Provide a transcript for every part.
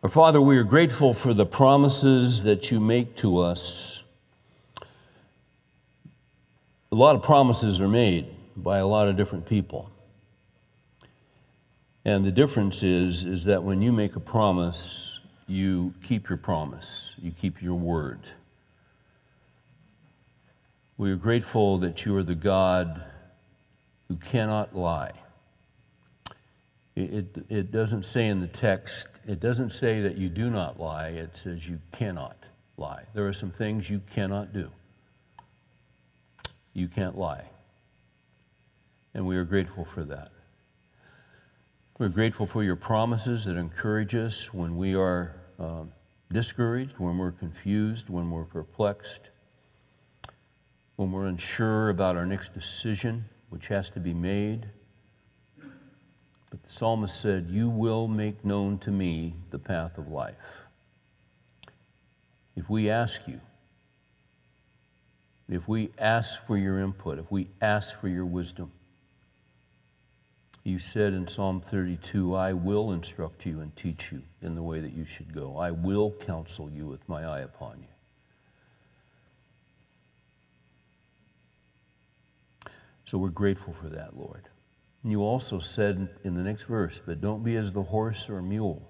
Our Father, we are grateful for the promises that you make to us. A lot of promises are made by a lot of different people. And the difference is, is that when you make a promise, you keep your promise, you keep your word. We are grateful that you are the God who cannot lie. It, it, doesn't say in the text, it doesn't say that you do not lie, it says you cannot lie. There are some things you cannot do. You can't lie. And we are grateful for that. We're grateful for your promises that encourage us when we are um, discouraged, when we're confused, when we're perplexed when we're unsure about our next decision, which has to be made. But the psalmist said, You will make known to me the path of life. If we ask you, if we ask for your input, if we ask for your wisdom, you said in Psalm 32, I will instruct you and teach you in the way that you should go. I will counsel you with my eye upon you. So we're grateful for that, Lord. And you also said in the next verse, but don't be as the horse or mule,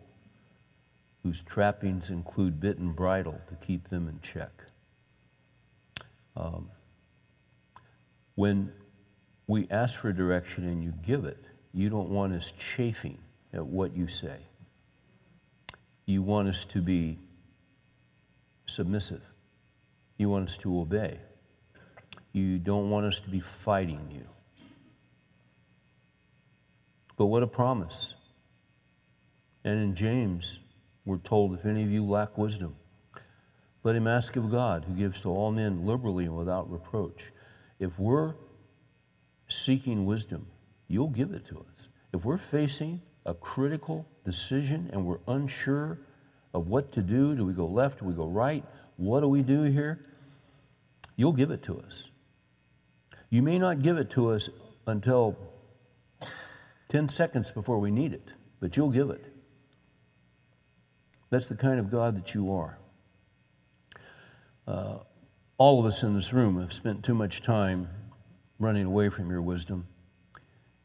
whose trappings include bit and bridle to keep them in check. Um, when we ask for direction and you give it, you don't want us chafing at what you say. You want us to be submissive. You want us to obey. You don't want us to be fighting you. But what a promise. And in James, we're told if any of you lack wisdom, let him ask of God, who gives to all men liberally and without reproach. If we're seeking wisdom, you'll give it to us. If we're facing a critical decision and we're unsure of what to do, do we go left, do we go right, what do we do here? You'll give it to us. You may not give it to us until 10 seconds before we need it, but you'll give it. That's the kind of God that you are. Uh, all of us in this room have spent too much time running away from your wisdom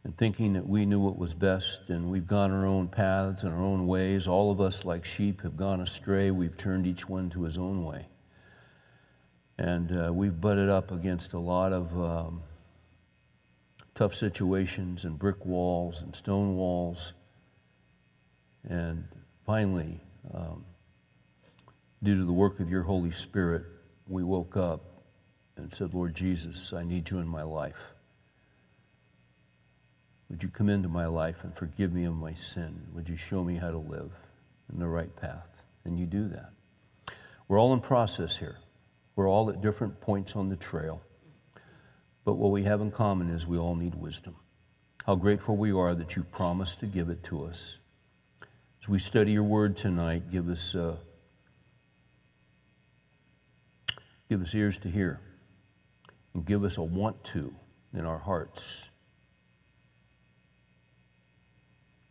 and thinking that we knew what was best and we've gone our own paths and our own ways. All of us, like sheep, have gone astray. We've turned each one to his own way. And uh, we've butted up against a lot of um, tough situations and brick walls and stone walls. And finally, um, due to the work of your Holy Spirit, we woke up and said, Lord Jesus, I need you in my life. Would you come into my life and forgive me of my sin? Would you show me how to live in the right path? And you do that. We're all in process here. We're all at different points on the trail. But what we have in common is we all need wisdom. How grateful we are that you've promised to give it to us. As we study your word tonight, give us, uh, give us ears to hear and give us a want to in our hearts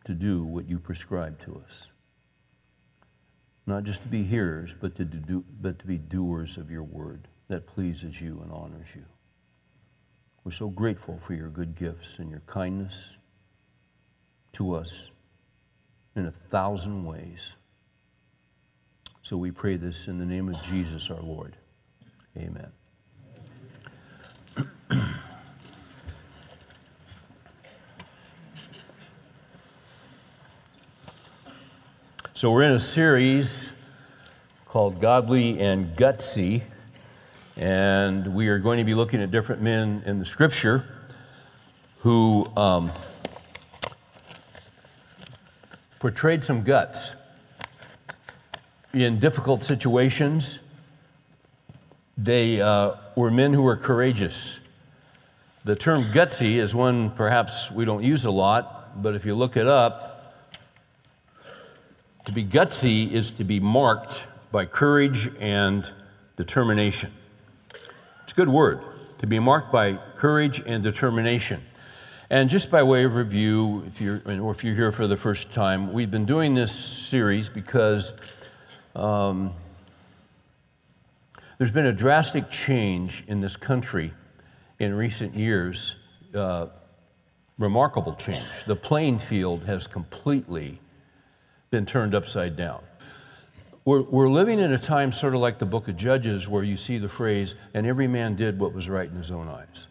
to do what you prescribe to us. Not just to be hearers, but to, do, but to be doers of your word that pleases you and honors you. We're so grateful for your good gifts and your kindness to us in a thousand ways. So we pray this in the name of Jesus our Lord. Amen. So, we're in a series called Godly and Gutsy, and we are going to be looking at different men in the scripture who um, portrayed some guts in difficult situations. They uh, were men who were courageous. The term gutsy is one perhaps we don't use a lot, but if you look it up, to be gutsy is to be marked by courage and determination. It's a good word, to be marked by courage and determination. And just by way of review, if you're, or if you're here for the first time, we've been doing this series because um, there's been a drastic change in this country in recent years, uh, remarkable change. The playing field has completely been turned upside down. We're, we're living in a time sort of like the book of Judges, where you see the phrase, and every man did what was right in his own eyes.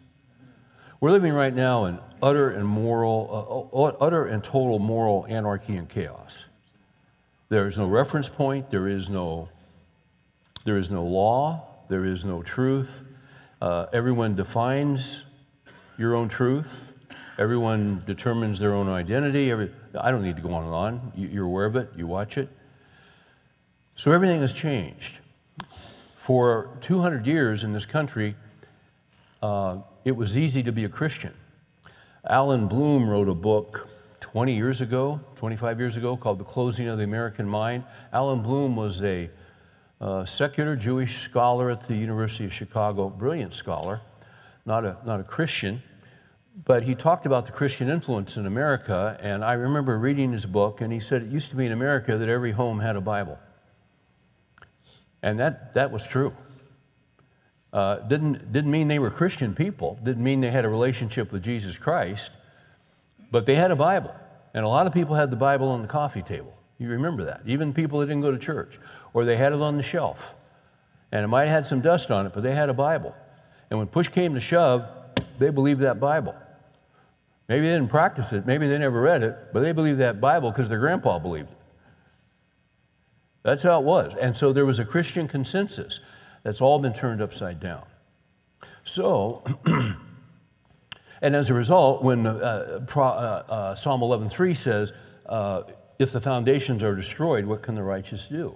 We're living right now in utter and moral, uh, uh, utter and total moral anarchy and chaos. There is no reference point. There is no, there is no law. There is no truth. Uh, everyone defines your own truth. Everyone determines their own identity. Every, I don't need to go on and on. You, you're aware of it. You watch it. So everything has changed. For 200 years in this country, uh, it was easy to be a Christian. Allan Bloom wrote a book 20 years ago, 25 years ago, called The Closing of the American Mind. Allan Bloom was a uh, secular Jewish scholar at the University of Chicago, brilliant scholar, not a, not a Christian, but he talked about the Christian influence in America. And I remember reading his book, and he said it used to be in America that every home had a Bible. And that, that was true. Uh, didn't, didn't mean they were Christian people, didn't mean they had a relationship with Jesus Christ, but they had a Bible. And a lot of people had the Bible on the coffee table. You remember that. Even people that didn't go to church, or they had it on the shelf. And it might have had some dust on it, but they had a Bible. And when push came to shove, they believed that Bible. Maybe they didn't practice it, maybe they never read it, but they believed that Bible because their grandpa believed it. That's how it was. And so there was a Christian consensus. That's all been turned upside down. So, and as a result, when uh, Pro, uh, uh, Psalm 11:3 says, uh, "If the foundations are destroyed, what can the righteous do?"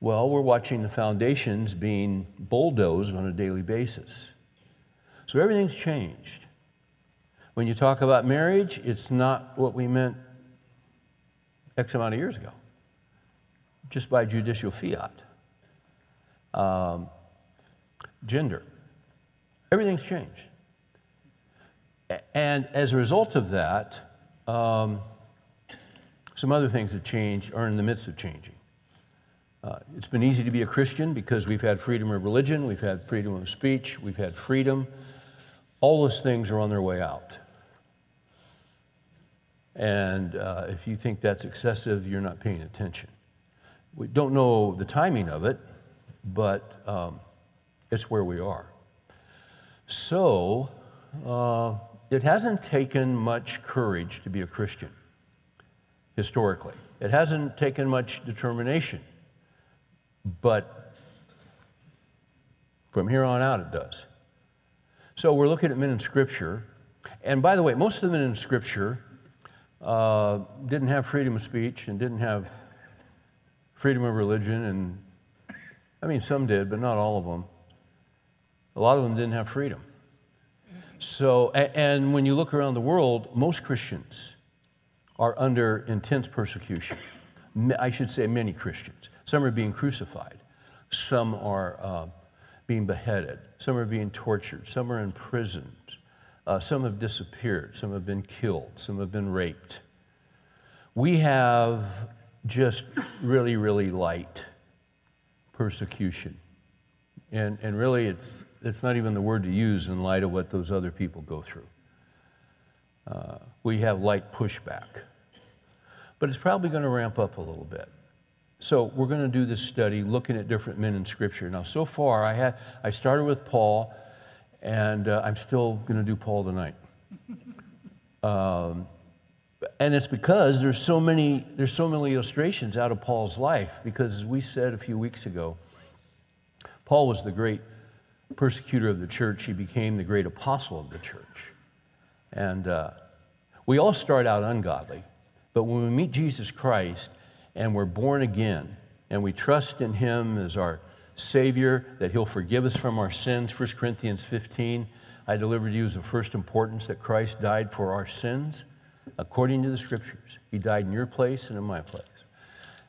Well, we're watching the foundations being bulldozed on a daily basis. So everything's changed. When you talk about marriage, it's not what we meant X amount of years ago, just by judicial fiat um, gender. Everything's changed. And as a result of that, um, some other things have changed or are in the midst of changing. Uh, it's been easy to be a Christian because we've had freedom of religion, we've had freedom of speech, we've had freedom. All those things are on their way out. And uh, if you think that's excessive, you're not paying attention. We don't know the timing of it, but um, it's where we are. So, uh, it hasn't taken much courage to be a Christian, historically. It hasn't taken much determination, but from here on out, it does. So, we're looking at men in Scripture. And by the way, most of the men in Scripture uh, didn't have freedom of speech and didn't have freedom of religion and I mean, some did, but not all of them. A lot of them didn't have freedom. So, and when you look around the world, most Christians are under intense persecution. I should say, many Christians. Some are being crucified, some are uh, being beheaded, some are being tortured, some are imprisoned, uh, some have disappeared, some have been killed, some have been raped. We have just really, really light persecution. And, and really, it's, it's not even the word to use in light of what those other people go through. Uh, we have light pushback. But it's probably going to ramp up a little bit. So we're going to do this study looking at different men in Scripture. Now, so far, I, had, I started with Paul, and uh, I'm still going to do Paul tonight. Um, and it's because there's so many there's so many illustrations out of Paul's life because as we said a few weeks ago Paul was the great persecutor of the church. He became the great apostle of the church. And uh, we all start out ungodly but when we meet Jesus Christ and we're born again and we trust in him as our savior that he'll forgive us from our sins 1 Corinthians 15 I delivered to you as of first importance that Christ died for our sins according to the scriptures. He died in your place and in my place.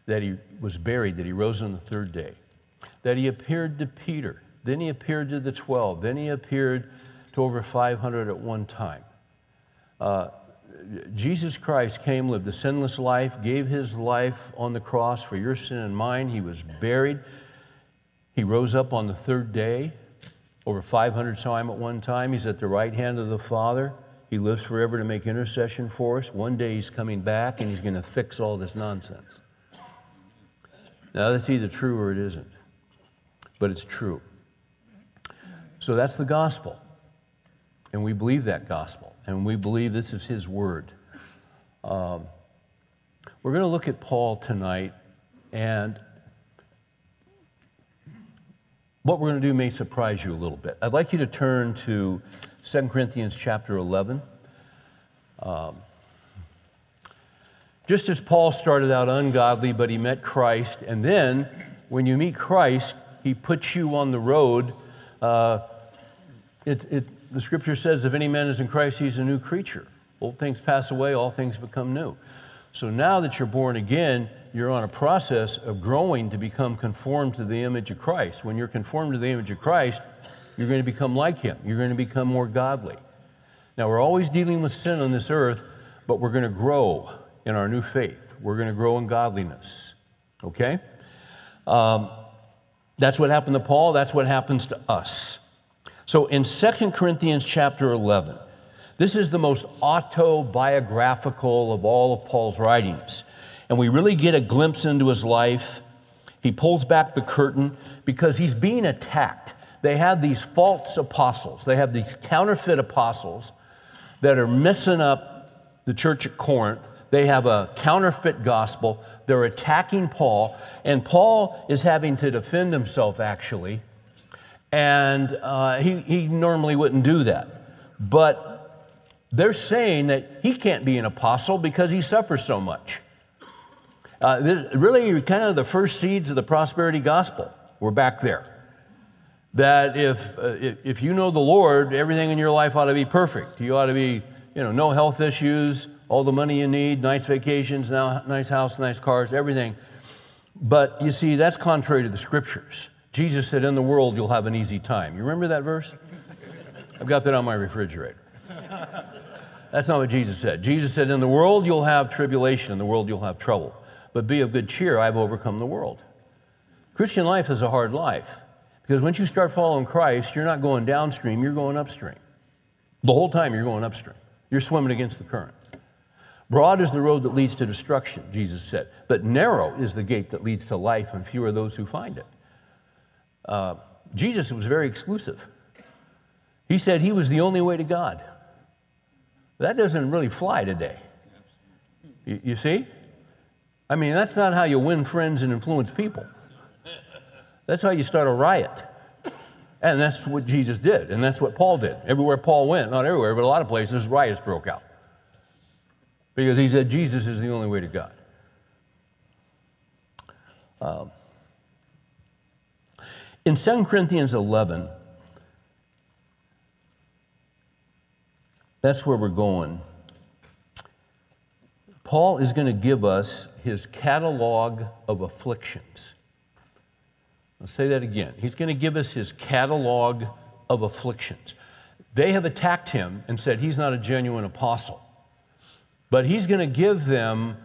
That he was buried, that he rose on the third day. That he appeared to Peter. Then he appeared to the 12. Then he appeared to over 500 at one time. Uh, Jesus Christ came, lived a sinless life, gave his life on the cross for your sin and mine. He was buried. He rose up on the third day, over 500 saw him at one time. He's at the right hand of the Father. He lives forever to make intercession for us. One day he's coming back and he's going to fix all this nonsense. Now, that's either true or it isn't, but it's true. So that's the gospel. And we believe that gospel, and we believe this is his word. Um, we're going to look at Paul tonight, and what we're going to do may surprise you a little bit. I'd like you to turn to 2 Corinthians chapter 11. Um, just as Paul started out ungodly, but he met Christ, and then when you meet Christ, he puts you on the road. Uh, it, it, the scripture says, if any man is in Christ, he's a new creature. Old things pass away, all things become new. So now that you're born again, you're on a process of growing to become conformed to the image of Christ. When you're conformed to the image of Christ, you're going to become like him. You're going to become more godly. Now, we're always dealing with sin on this earth, but we're going to grow in our new faith. We're going to grow in godliness. Okay? Um, that's what happened to Paul. That's what happens to us. So in 2 Corinthians chapter 11, this is the most autobiographical of all of Paul's writings. And we really get a glimpse into his life. He pulls back the curtain because he's being attacked. They have these false apostles, they have these counterfeit apostles that are messing up the church at Corinth. They have a counterfeit gospel. They're attacking Paul, and Paul is having to defend himself, actually. And uh, he, he normally wouldn't do that. But they're saying that he can't be an apostle because he suffers so much. Uh, this, really, kind of the first seeds of the prosperity gospel were back there. That if, uh, if you know the Lord, everything in your life ought to be perfect. You ought to be, you know, no health issues, all the money you need, nice vacations, now nice house, nice cars, everything. But you see, that's contrary to the scriptures. Jesus said, In the world, you'll have an easy time. You remember that verse? I've got that on my refrigerator. That's not what Jesus said. Jesus said, In the world, you'll have tribulation. In the world, you'll have trouble. But be of good cheer, I've overcome the world. Christian life is a hard life because once you start following Christ, you're not going downstream, you're going upstream. The whole time, you're going upstream. You're swimming against the current. Broad is the road that leads to destruction, Jesus said, but narrow is the gate that leads to life, and few are those who find it. Uh, Jesus was very exclusive. He said he was the only way to God. That doesn't really fly today. You, you see? I mean, that's not how you win friends and influence people. That's how you start a riot. And that's what Jesus did, and that's what Paul did. Everywhere Paul went, not everywhere, but a lot of places, riots broke out because he said Jesus is the only way to God. Um, in 2 Corinthians 11, that's where we're going. Paul is going to give us his catalog of afflictions. I'll say that again. He's going to give us his catalog of afflictions. They have attacked him and said he's not a genuine apostle. But he's going to give them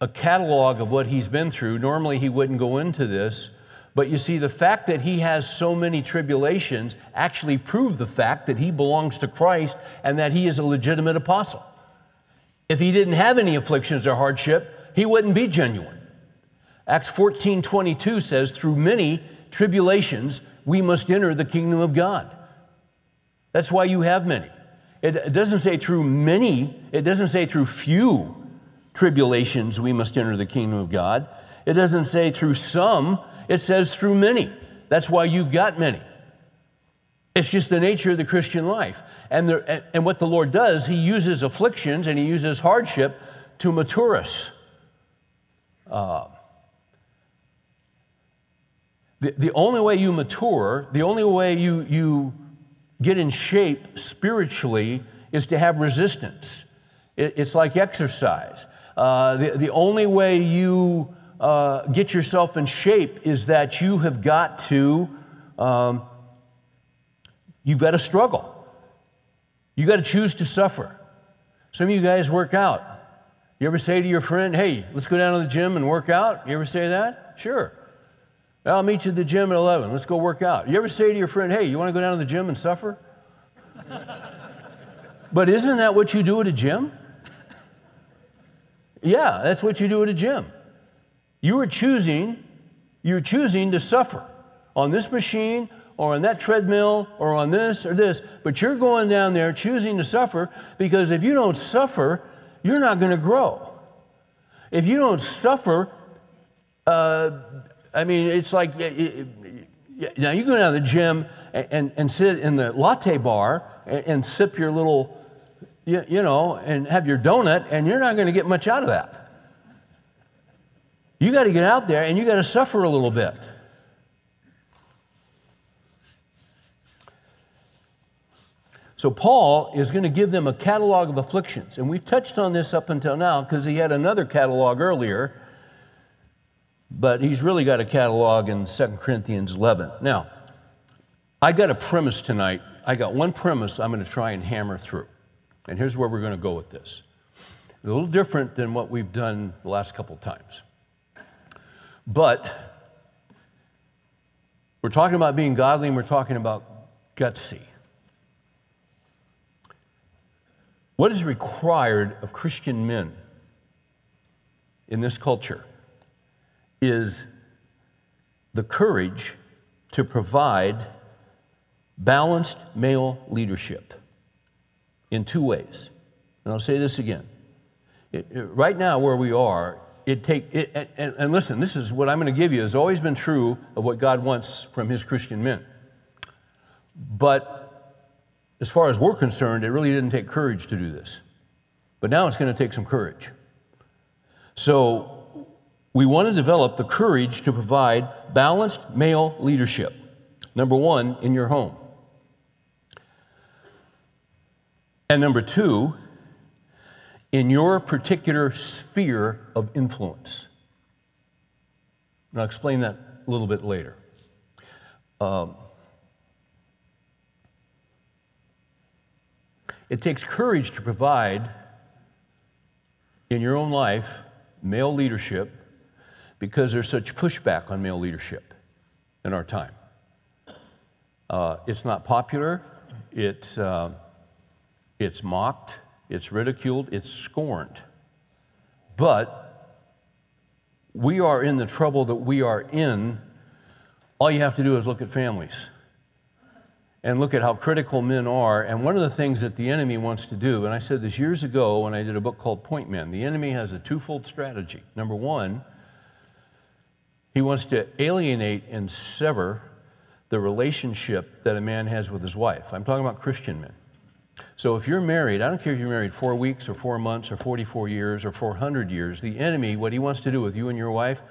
a catalog of what he's been through. Normally, he wouldn't go into this. But you see, the fact that he has so many tribulations actually prove the fact that he belongs to Christ and that he is a legitimate apostle. If he didn't have any afflictions or hardship, he wouldn't be genuine. Acts 14 22 says, Through many tribulations, we must enter the kingdom of God. That's why you have many. It doesn't say through many, it doesn't say through few tribulations we must enter the kingdom of God. It doesn't say through some, it says through many. That's why you've got many. It's just the nature of the Christian life. And, the, and what the Lord does, He uses afflictions and He uses hardship to mature us. Uh, the, the only way you mature, the only way you, you get in shape spiritually is to have resistance. It, it's like exercise. Uh, the, the only way you uh, get yourself in shape is that you have got to, um, you've got to struggle. You've got to choose to suffer. Some of you guys work out. You ever say to your friend, hey, let's go down to the gym and work out? You ever say that? Sure. I'll meet you at the gym at 11. Let's go work out. You ever say to your friend, hey, you want to go down to the gym and suffer? but isn't that what you do at a gym? Yeah, that's what you do at a gym. You are choosing, you're choosing to suffer on this machine or on that treadmill or on this or this, but you're going down there choosing to suffer because if you don't suffer, you're not going to grow. If you don't suffer, uh, I mean, it's like now you go down to the gym and, and, and sit in the latte bar and, and sip your little, you, you know, and have your donut, and you're not going to get much out of that. You got to get out there and you got to suffer a little bit. So, Paul is going to give them a catalog of afflictions. And we've touched on this up until now because he had another catalog earlier, but he's really got a catalog in 2 Corinthians 11. Now, I got a premise tonight. I got one premise I'm going to try and hammer through. And here's where we're going to go with this. A little different than what we've done the last couple times. But we're talking about being godly and we're talking about gutsy. What is required of Christian men in this culture is the courage to provide balanced male leadership in two ways. And I'll say this again. It, it, right now, where we are, it take it, and, and listen, this is what I'm going to give you has always been true of what God wants from His Christian men. But as far as we're concerned, it really didn't take courage to do this. But now it's going to take some courage. So we want to develop the courage to provide balanced male leadership. Number one, in your home. And number two, in your particular sphere of influence. And I'll explain that a little bit later. Um, It takes courage to provide in your own life male leadership because there's such pushback on male leadership in our time. Uh, it's not popular, it's, uh, it's mocked, it's ridiculed, it's scorned. But we are in the trouble that we are in. All you have to do is look at families and look at how critical men are. And one of the things that the enemy wants to do, and I said this years ago when I did a book called Point Men, the enemy has a twofold strategy. Number one, he wants to alienate and sever the relationship that a man has with his wife. I'm talking about Christian men. So if you're married, I don't care if you're married four weeks or four months or 44 years or 400 years, the enemy, what he wants to do with you and your wife,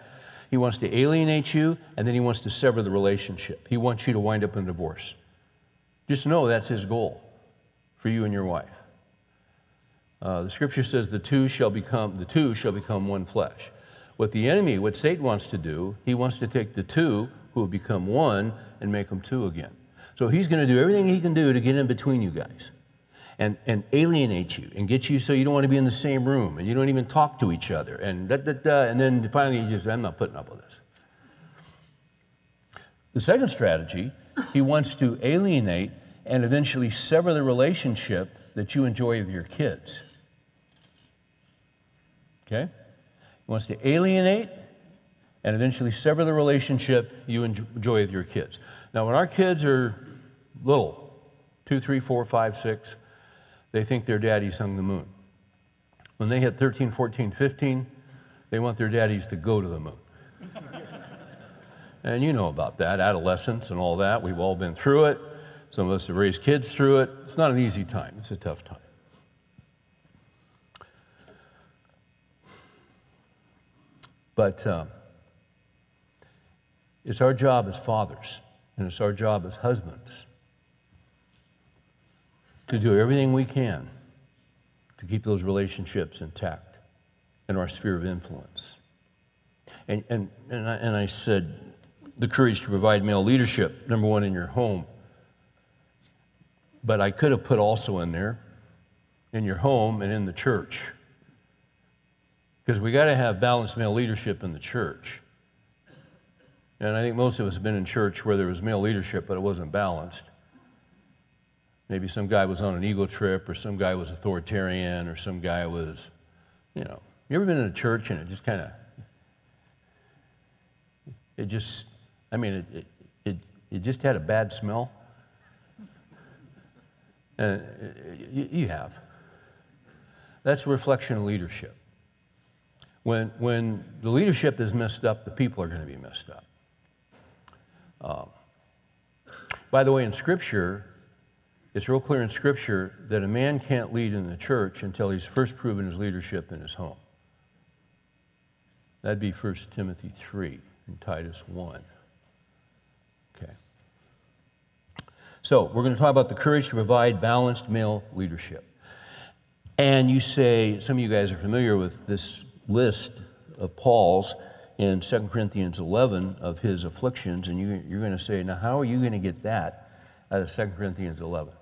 he wants to alienate you and then he wants to sever the relationship. He wants you to wind up in divorce. Just know that's his goal for you and your wife. Uh, the scripture says the two shall become the two shall become one flesh. What the enemy, what Satan wants to do, he wants to take the two who have become one and make them two again. So he's going to do everything he can do to get in between you guys and, and alienate you and get you so you don't want to be in the same room and you don't even talk to each other and da, da, da, and then finally you just I'm not putting up with this. The second strategy, he wants to alienate and eventually sever the relationship that you enjoy with your kids. Okay? Wants to alienate and eventually sever the relationship you enjoy with your kids. Now, when our kids are little, two, three, four, five, six, they think their daddy sung the moon. When they hit 13, 14, 15, they want their daddies to go to the moon. and you know about that, adolescence and all that. We've all been through it. Some of us have raised kids through it. It's not an easy time, it's a tough time. But uh, it's our job as fathers, and it's our job as husbands to do everything we can to keep those relationships intact in our sphere of influence. And, and, and, I, and I said, the courage to provide male leadership, number one, in your home. But I could have put also in there in your home and in the church. Because we got to have balanced male leadership in the church. And I think most of us have been in church where there was male leadership, but it wasn't balanced. Maybe some guy was on an ego trip, or some guy was authoritarian, or some guy was, you know. You ever been in a church and it just kind of, it just, I mean, it, it, it, it just had a bad smell? And uh, you, you have. That's a reflection of leadership. When, when the leadership is messed up, the people are going to be messed up. Um, by the way, in Scripture, it's real clear in Scripture that a man can't lead in the church until he's first proven his leadership in his home. That'd be 1 Timothy 3 and Titus 1. Okay. So, we're going to talk about the courage to provide balanced male leadership. And you say, some of you guys are familiar with this list of Paul's in 2 Corinthians 11 of his afflictions, and you, you're going to say, now, how are you going to get that out of 2 Corinthians 11?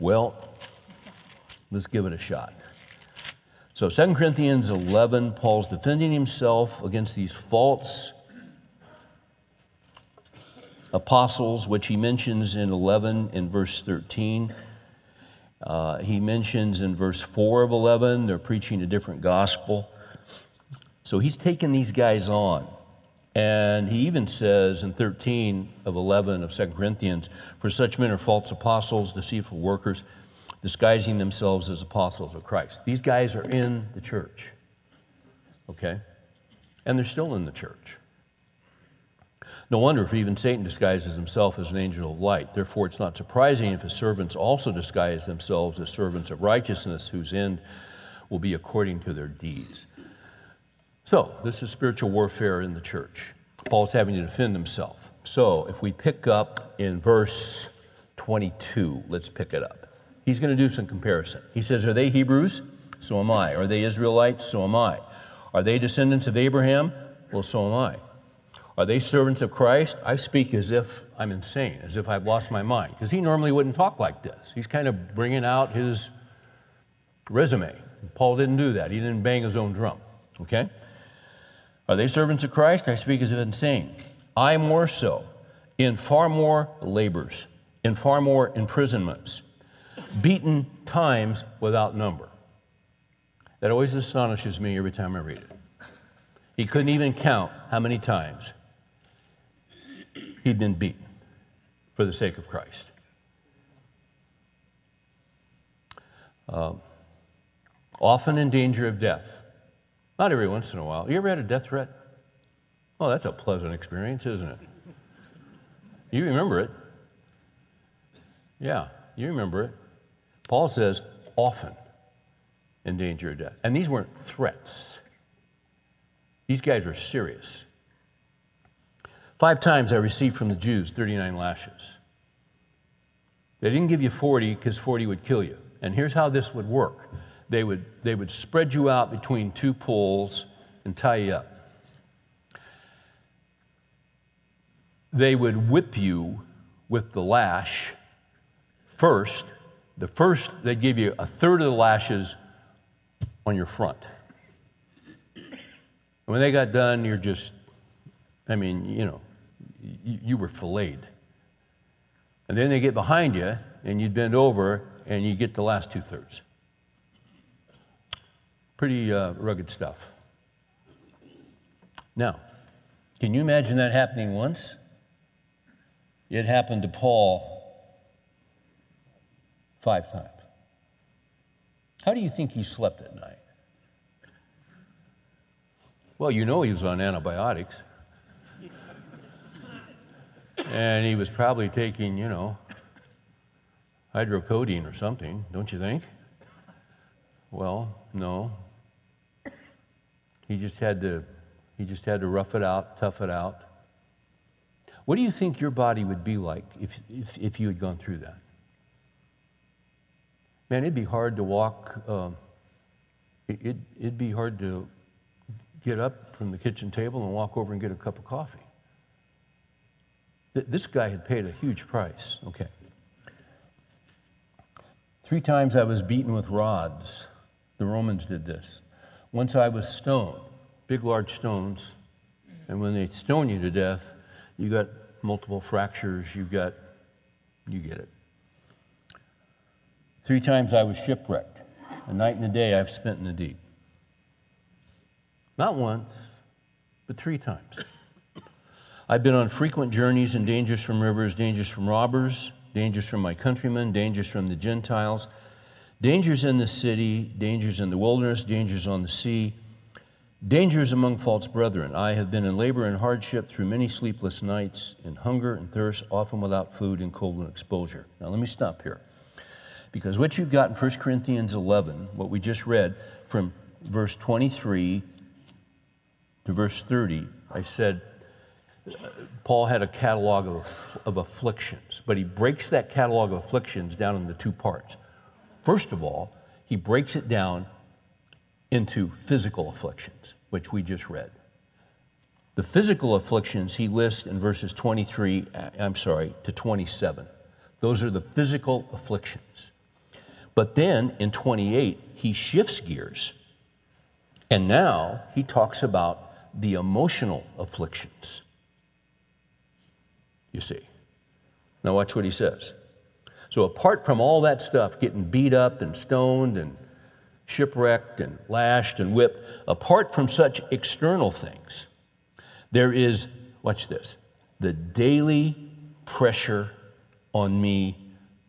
Well, let's give it a shot. So, 2 Corinthians 11, Paul's defending himself against these false apostles, which he mentions in 11 in verse 13. Uh, he mentions in verse 4 of 11, they're preaching a different gospel. So he's taking these guys on. And he even says in 13 of 11 of 2 Corinthians, For such men are false apostles, deceitful workers, disguising themselves as apostles of Christ. These guys are in the church, okay? And they're still in the church. No wonder if even Satan disguises himself as an angel of light. Therefore, it's not surprising if his servants also disguise themselves as servants of righteousness, whose end will be according to their deeds. So, this is spiritual warfare in the church. Paul's having to defend himself. So, if we pick up in verse 22, let's pick it up. He's going to do some comparison. He says, Are they Hebrews? So am I. Are they Israelites? So am I. Are they descendants of Abraham? Well, so am I. Are they servants of Christ? I speak as if I'm insane, as if I've lost my mind, because he normally wouldn't talk like this. He's kind of bringing out his resume. Paul didn't do that, he didn't bang his own drum. Okay? Are they servants of Christ? I speak as if insane. I more so, in far more labors, in far more imprisonments, beaten times without number. That always astonishes me every time I read it. He couldn't even count how many times he'd been beaten for the sake of Christ. Uh, often in danger of death. Not every once in a while. You ever had a death threat? Oh, that's a pleasant experience, isn't it? You remember it. Yeah, you remember it. Paul says, often in danger of death. And these weren't threats, these guys were serious. Five times I received from the Jews 39 lashes. They didn't give you 40 because 40 would kill you. And here's how this would work they would, they would spread you out between two poles and tie you up. They would whip you with the lash first. The first, they'd give you a third of the lashes on your front. And when they got done, you're just, I mean, you know, you, were filleted. And then they get behind you, and you bend over, and you get the last two thirds. Pretty uh, rugged stuff. Now, can you imagine that happening once? It happened to Paul five times. How do you think he slept at night? Well, you know he was on antibiotics and he was probably taking, you know, hydrocodone or something, don't you think? Well, no. He just had to he just had to rough it out, tough it out. What do you think your body would be like if, if, if you had gone through that? Man, it'd be hard to walk, um, it, it'd be hard to get up from the kitchen table and walk over and get a cup of coffee. This guy had paid a huge price. Okay. Three times I was beaten with rods. The Romans did this. Once I was stoned, big, large stones. And when they stone you to death, you got multiple fractures, you got, you get it. Three times I was shipwrecked. A night and a day I've spent in the deep. Not once, but three times. I've been on frequent journeys and dangers from rivers, dangers from robbers, dangers from my countrymen, dangers from the Gentiles, dangers in the city, dangers in the wilderness, dangers on the sea, dangers among false brethren. I have been in labor and hardship through many sleepless nights, in hunger and thirst, often without food, and cold and exposure. Now, let me stop here. Because what you've got in 1 Corinthians 11, what we just read from verse 23 to verse 30, I said, Paul had a catalog of, of afflictions, but he breaks that catalog of afflictions down into two parts. First of all, he breaks it down into physical afflictions, which we just read. The physical afflictions he lists in verses 23, uh, I'm sorry, to 27. Those are the physical afflictions. But then in 28, he shifts gears. And now he talks about the emotional afflictions you see. Now, watch what he says. So, apart from all that stuff, getting beat up and stoned and shipwrecked and lashed and whipped, apart from such external things, there is, watch this, the daily pressure on me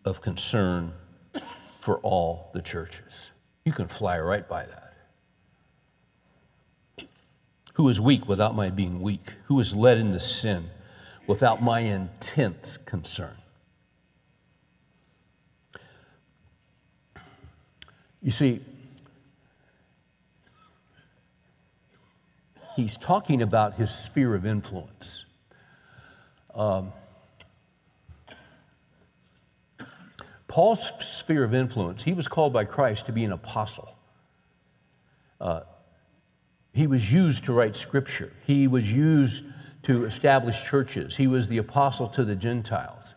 of concern for all the churches. You can fly right by that. Who is weak without my being weak? Who is led into sin? Without my intense concern. You see, he's talking about his sphere of influence. Um, Paul's sphere of influence, he was called by Christ to be an apostle. Uh, he was used to write scripture. He was used to establish churches. He was the apostle to the Gentiles.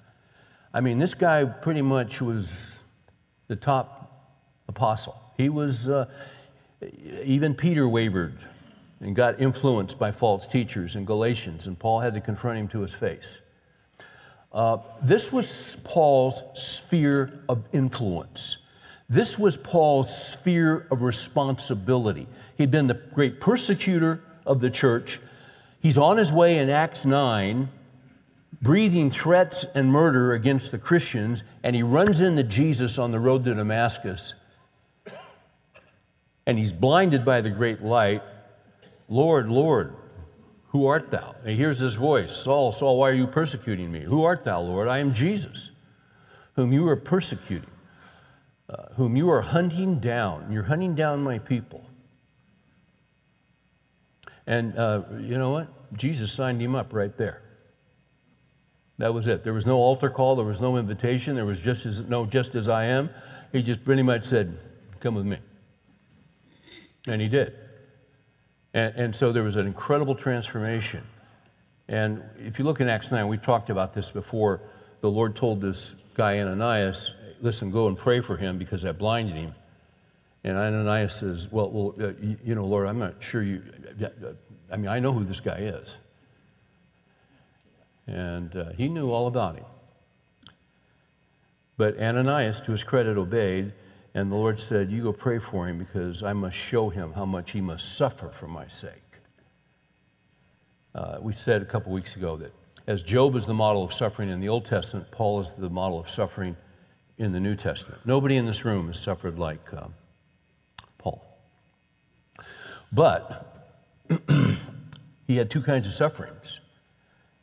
I mean, this guy pretty much was the top apostle. He was, uh, even Peter wavered and got influenced by false teachers in Galatians, and Paul had to confront him to his face. Uh, this was Paul's sphere of influence. This was Paul's sphere of responsibility. He'd been the great persecutor of the church, He's on his way in Acts 9, breathing threats and murder against the Christians, and he runs into Jesus on the road to Damascus. And he's blinded by the great light. Lord, Lord, who art thou? And he hears this voice Saul, Saul, why are you persecuting me? Who art thou, Lord? I am Jesus, whom you are persecuting, uh, whom you are hunting down. You're hunting down my people. And uh, you know what? Jesus signed him up right there. That was it. There was no altar call, there was no invitation, there was just as, no just as I am. He just pretty much said, Come with me. And he did. And, and so there was an incredible transformation. And if you look in Acts 9, we've talked about this before. The Lord told this guy, Ananias, listen, go and pray for him because I blinded him. And Ananias says, Well, well uh, you, you, know, Lord, I'm not sure you. I mean, I know who this guy is. And uh, he knew all about him. But Ananias, to his credit, obeyed, and the Lord said, You go pray for him because I must show him how much he must suffer for my sake. Uh, we said a couple weeks ago that as Job is the model of suffering in the Old Testament, Paul is the model of suffering in the New Testament. Nobody in this room has suffered like uh. But he had two kinds of sufferings.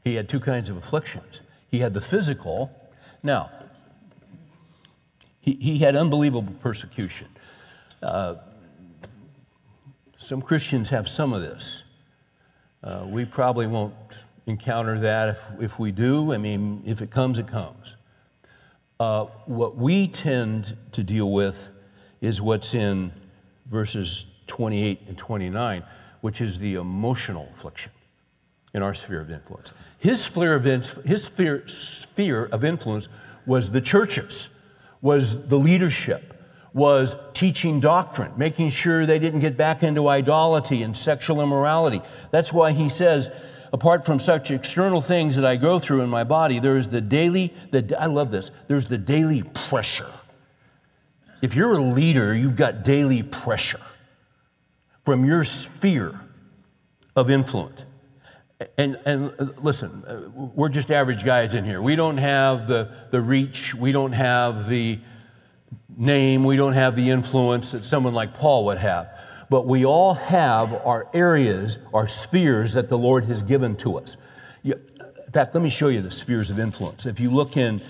He had two kinds of afflictions. He had the physical. Now, he, he had unbelievable persecution. Uh, some Christians have some of this. Uh, we probably won't encounter that. If, if we do, I mean, if it comes, it comes. Uh, what we tend to deal with is what's in verses 28 and 29 which is the emotional affliction in our sphere of influence. His sphere of, his sphere, sphere of influence was the churches, was the leadership, was teaching doctrine, making sure they didn't get back into idolatry and sexual immorality. That's why he says, apart from such external things that I go through in my body, there is the daily, the, I love this, there's the daily pressure. If you're a leader, you've got daily pressure from your sphere of influence. And, and uh, listen, uh, we're just average guys in here. We don't have the, the reach, we don't have the name, we don't have the influence that someone like Paul would have. But we all have our areas, our spheres that the Lord has given to us. in fact, let me show you the spheres of influence. If you look in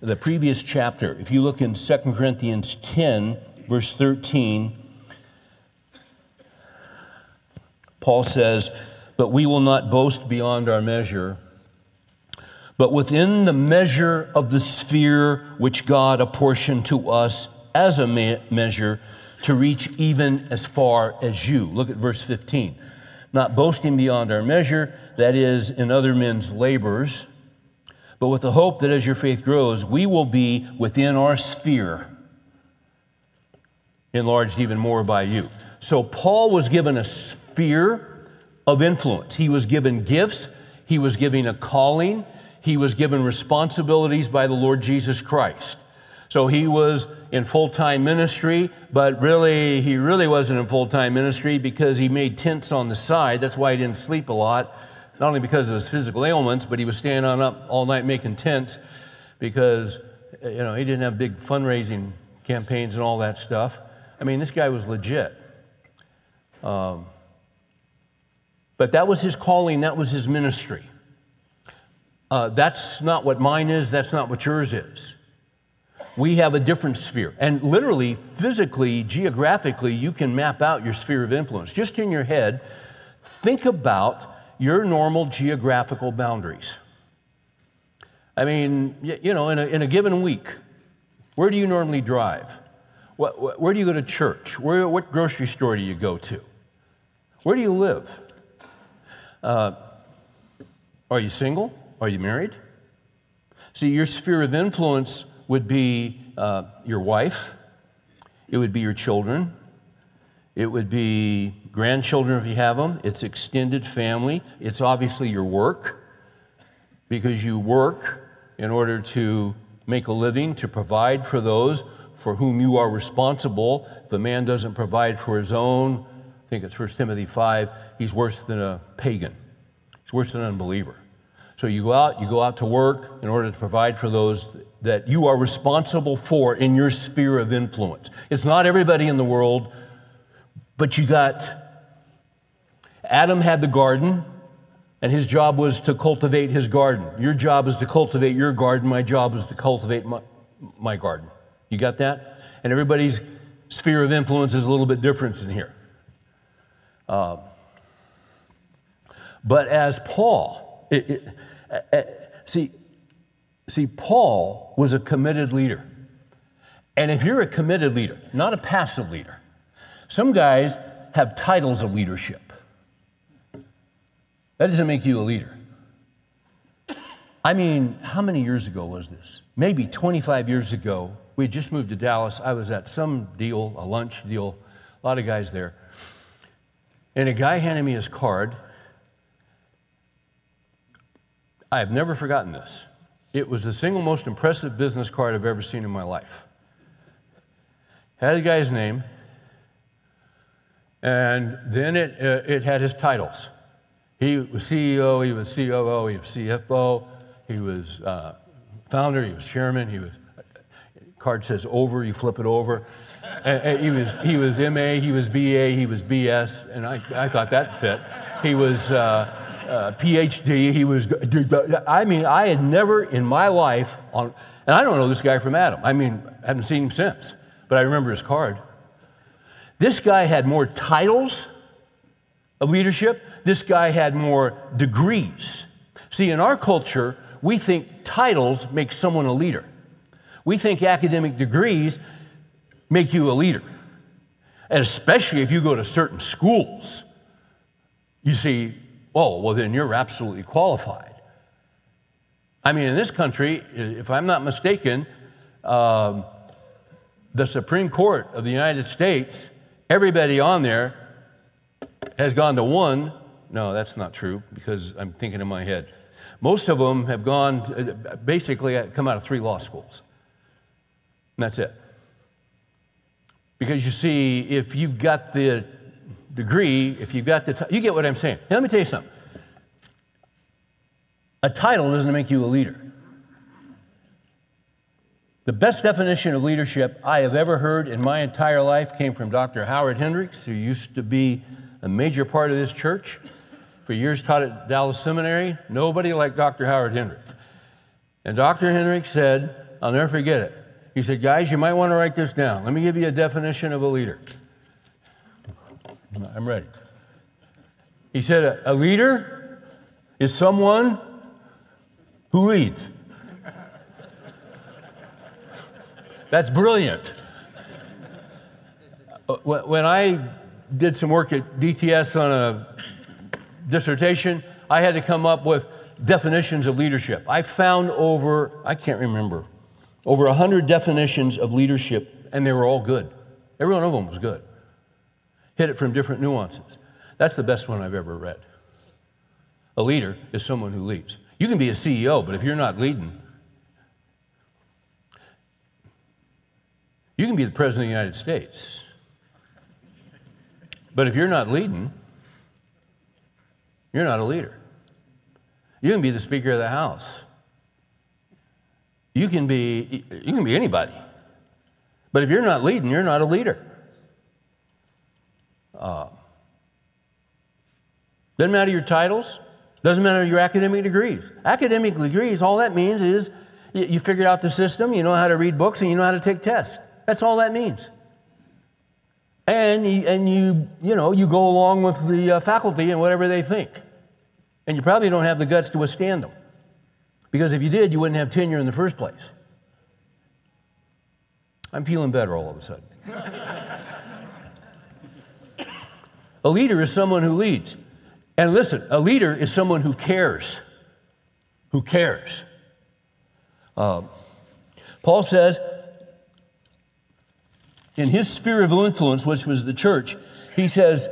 the previous chapter, if you look in 2 Corinthians 10, verse 13, Paul says, But we will not boast beyond our measure, but within the measure of the sphere which God apportioned to us as a me- measure to reach even as far as you. Look at verse 15. Not boasting beyond our measure, that is, in other men's labors, but with the hope that as your faith grows, we will be within our sphere, enlarged even more by you. So Paul was given a sphere of influence. He was given gifts, he was given a calling, he was given responsibilities by the Lord Jesus Christ. So he was in full time ministry, but really, he really wasn't in full time ministry because he made tents on the side. That's why he didn't sleep a lot, not only because of his physical ailments, but he was staying on up all night making tents because, you know, he didn't have big fundraising campaigns and all that stuff. I mean, this guy was legit. Um, but that was his calling, that was his ministry. Uh, that's not what mine is, that's not what yours is. We have a different sphere. And literally, physically, geographically, you can map out your sphere of influence. Just in your head, think about your normal geographical boundaries. I mean, you know, in a, in a given week, where do you normally drive? Where do you go to church? Where, what grocery store do you go to? Where do you live? Uh, are you single? Are you married? See, your sphere of influence would be uh, your wife, it would be your children, it would be grandchildren if you have them, it's extended family, it's obviously your work, because you work in order to make a living, to provide for those for whom you are responsible. If a man doesn't provide for his own, think it's 1 Timothy 5, he's worse than a pagan. He's worse than an unbeliever. So you go out, you go out to work in order to provide for those that you are responsible for in your sphere of influence. It's not everybody in the world, but you got Adam had the garden, and his job was to cultivate his garden. Your job is to cultivate your garden. My job is to cultivate my, my garden. You got that? And everybody's sphere of influence is a little bit different in here. Uh, but as Paul, it, it, uh, see, see, Paul was a committed leader. And if you're a committed leader, not a passive leader, some guys have titles of leadership. That doesn't make you a leader. I mean, how many years ago was this? Maybe 25 years ago, we had just moved to Dallas. I was at some deal, a lunch deal, a lot of guys there. And a guy handed me his card. I have never forgotten this. It was the single most impressive business card I've ever seen in my life. Had a guy's name, and then it, uh, it had his titles. He was CEO, he was COO, he was CFO, he was uh, founder, he was chairman, he was card says over, you flip it over. And, he, was, he was MA, he was BA, he was BS, and I, I thought that fit. He was uh, uh, PhD, he was, I mean, I had never in my life, on, and I don't know this guy from Adam. I mean, I haven't seen him since, but I remember his card. This guy had more titles of leadership, this guy had more degrees. See, in our culture, we think titles make someone a leader. We think academic degrees make you a leader. And especially if you go to certain schools, you see, oh, well, then you're absolutely qualified. I mean, in this country, if I'm not mistaken, um, the Supreme Court of the United States, everybody on there has gone to one. No, that's not true because I'm thinking in my head. Most of them have gone, to, basically, come out of three law schools. And that's it. Because you see, if you've got the degree, if you've got the, t- you get what I'm saying. Now, let me tell you something. A title doesn't make you a leader. The best definition of leadership I have ever heard in my entire life came from Dr. Howard Hendricks, who used to be a major part of this church. For years taught at Dallas Seminary. Nobody like Dr. Howard Hendricks. And Dr. Hendricks said, I'll never forget it. He said, Guys, you might want to write this down. Let me give you a definition of a leader. I'm ready. He said, A leader is someone who leads. That's brilliant. Uh, when I did some work at DTS on a dissertation, I had to come up with definitions of leadership. I found over, I can't remember, over 100 definitions of leadership, and they were all good. Every one of them was good. Hit it from different nuances. That's the best one I've ever read. A leader is someone who leads. You can be a CEO, but if you're not leading, you can be the President of the United States. But if you're not leading, you're not a leader. You can be the Speaker of the House. You can be, you can be anybody. But if you're not leading, you're not a leader. Uh, doesn't matter your titles, doesn't matter your academic degrees. Academic degrees, all that means is you, you figured out the system, you know how to read books, and you know how to take tests. That's all that means. And, and you, you know, you go along with the uh, faculty and whatever they think. And you probably don't have the guts to withstand them. Because if you did, you wouldn't have tenure in the first place. I'm feeling better all of a sudden. a leader is someone who leads. And listen, a leader is someone who cares. Who cares. Uh, Paul says, in his sphere of influence, which was the church, he says,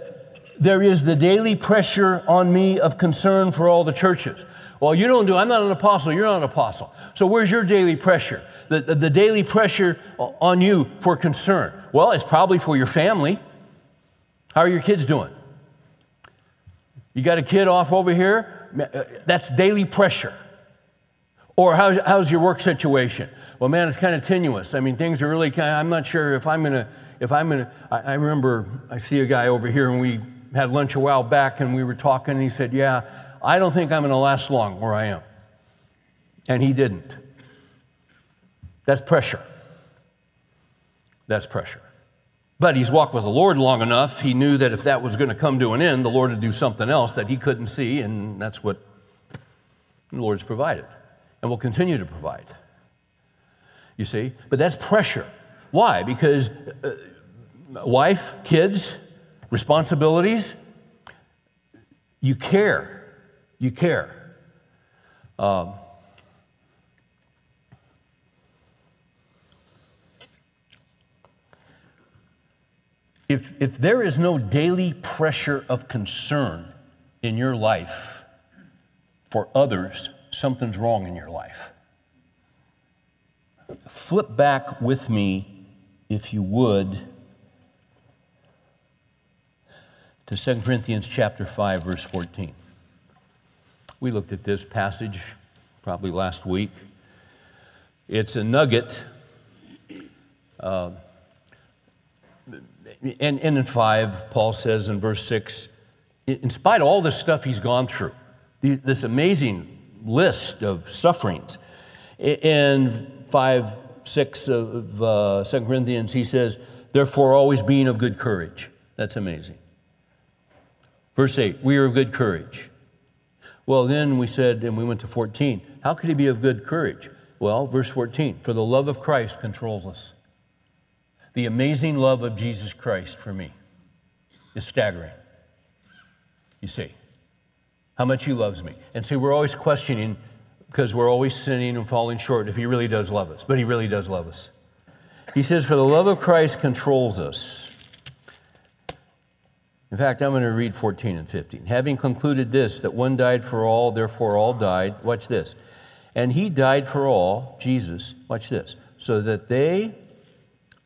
There is the daily pressure on me of concern for all the churches. Well, you don't do, I'm not an apostle, you're not an apostle. So where's your daily pressure? The, the, the daily pressure on you for concern. Well, it's probably for your family. How are your kids doing? You got a kid off over here? Uh, that's daily pressure. Or how's, how's your work situation? Well, man, it's kind of tenuous. I mean, things are really kind of, I'm not sure if I'm going to, if I'm going to, I remember I see a guy over here and we had lunch a while back and we were talking and he said, yeah, I don't think I'm going to last long where I am. And he didn't. That's pressure. That's pressure. But he's walked with the Lord long enough, he knew that if that was going to come to an end, the Lord would do something else that he couldn't see, and that's what the Lord's provided and will continue to provide. You see? But that's pressure. Why? Because uh, wife, kids, responsibilities, you care. You care. Um, if, if there is no daily pressure of concern in your life for others, something's wrong in your life. Flip back with me, if you would, to 2 Corinthians chapter 5, verse 14. We looked at this passage probably last week. It's a nugget. Uh, and, and in 5, Paul says in verse 6, in spite of all this stuff he's gone through, this amazing list of sufferings, in 5, 6 of uh, 2 Corinthians, he says, therefore always being of good courage. That's amazing. Verse 8, we are of good courage. Well, then we said, and we went to 14, how could he be of good courage? Well, verse 14, for the love of Christ controls us. The amazing love of Jesus Christ for me is staggering. You see, how much He loves me. And see, we're always questioning because we're always sinning and falling short if He really does love us, but He really does love us. He says, For the love of Christ controls us. In fact, I'm going to read 14 and 15. Having concluded this, that one died for all, therefore all died. Watch this. And he died for all, Jesus, watch this, so that they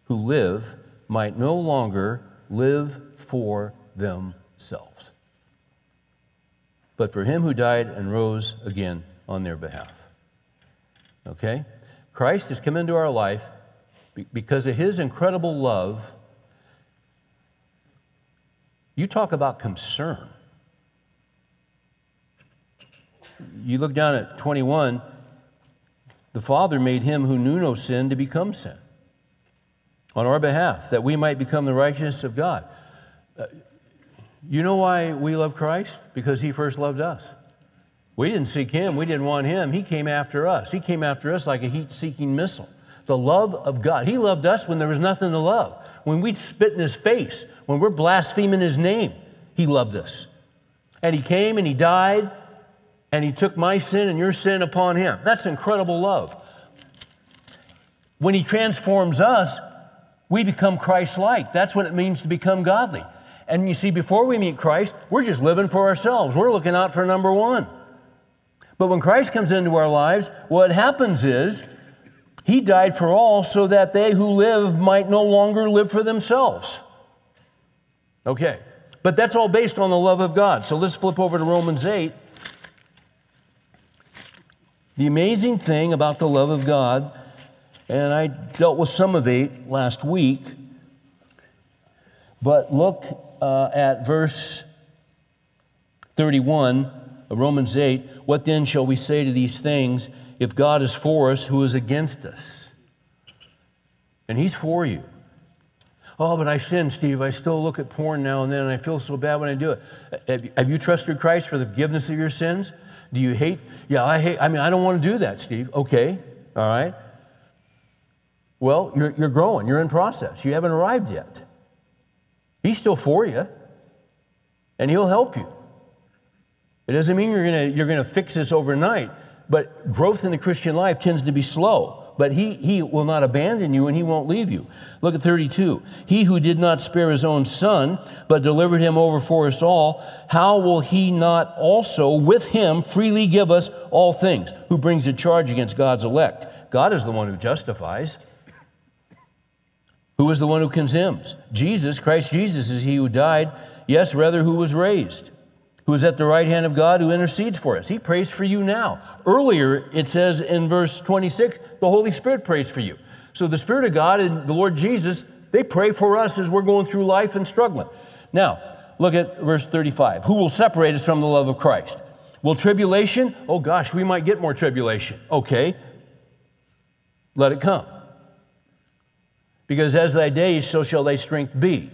who live might no longer live for themselves, but for him who died and rose again on their behalf. Okay? Christ has come into our life because of his incredible love. You talk about concern. You look down at 21, the Father made him who knew no sin to become sin on our behalf, that we might become the righteousness of God. Uh, you know why we love Christ? Because he first loved us. We didn't seek him, we didn't want him. He came after us. He came after us like a heat seeking missile. The love of God. He loved us when there was nothing to love. When we spit in his face, when we're blaspheming his name, he loved us. And he came and he died and he took my sin and your sin upon him. That's incredible love. When he transforms us, we become Christ like. That's what it means to become godly. And you see, before we meet Christ, we're just living for ourselves. We're looking out for number one. But when Christ comes into our lives, what happens is he died for all so that they who live might no longer live for themselves. Okay, but that's all based on the love of God. So let's flip over to Romans 8. The amazing thing about the love of God, and I dealt with some of it last week, but look uh, at verse 31 of Romans 8. What then shall we say to these things? If God is for us, who is against us? And He's for you. Oh, but I sin, Steve. I still look at porn now and then, and I feel so bad when I do it. Have you trusted Christ for the forgiveness of your sins? Do you hate? Yeah, I hate. I mean, I don't want to do that, Steve. Okay, all right. Well, you're, you're growing. You're in process. You haven't arrived yet. He's still for you, and He'll help you. It doesn't mean you're going to you're gonna fix this overnight, but growth in the Christian life tends to be slow. But he, he will not abandon you and he won't leave you. Look at 32. He who did not spare his own son, but delivered him over for us all, how will he not also with him freely give us all things? Who brings a charge against God's elect? God is the one who justifies. Who is the one who condemns? Jesus, Christ Jesus, is he who died, yes, rather, who was raised who is at the right hand of God who intercedes for us. He prays for you now. Earlier, it says in verse 26, the Holy Spirit prays for you. So the Spirit of God and the Lord Jesus, they pray for us as we're going through life and struggling. Now, look at verse 35. Who will separate us from the love of Christ? Will tribulation? Oh gosh, we might get more tribulation. Okay, let it come. Because as thy days, so shall thy strength be.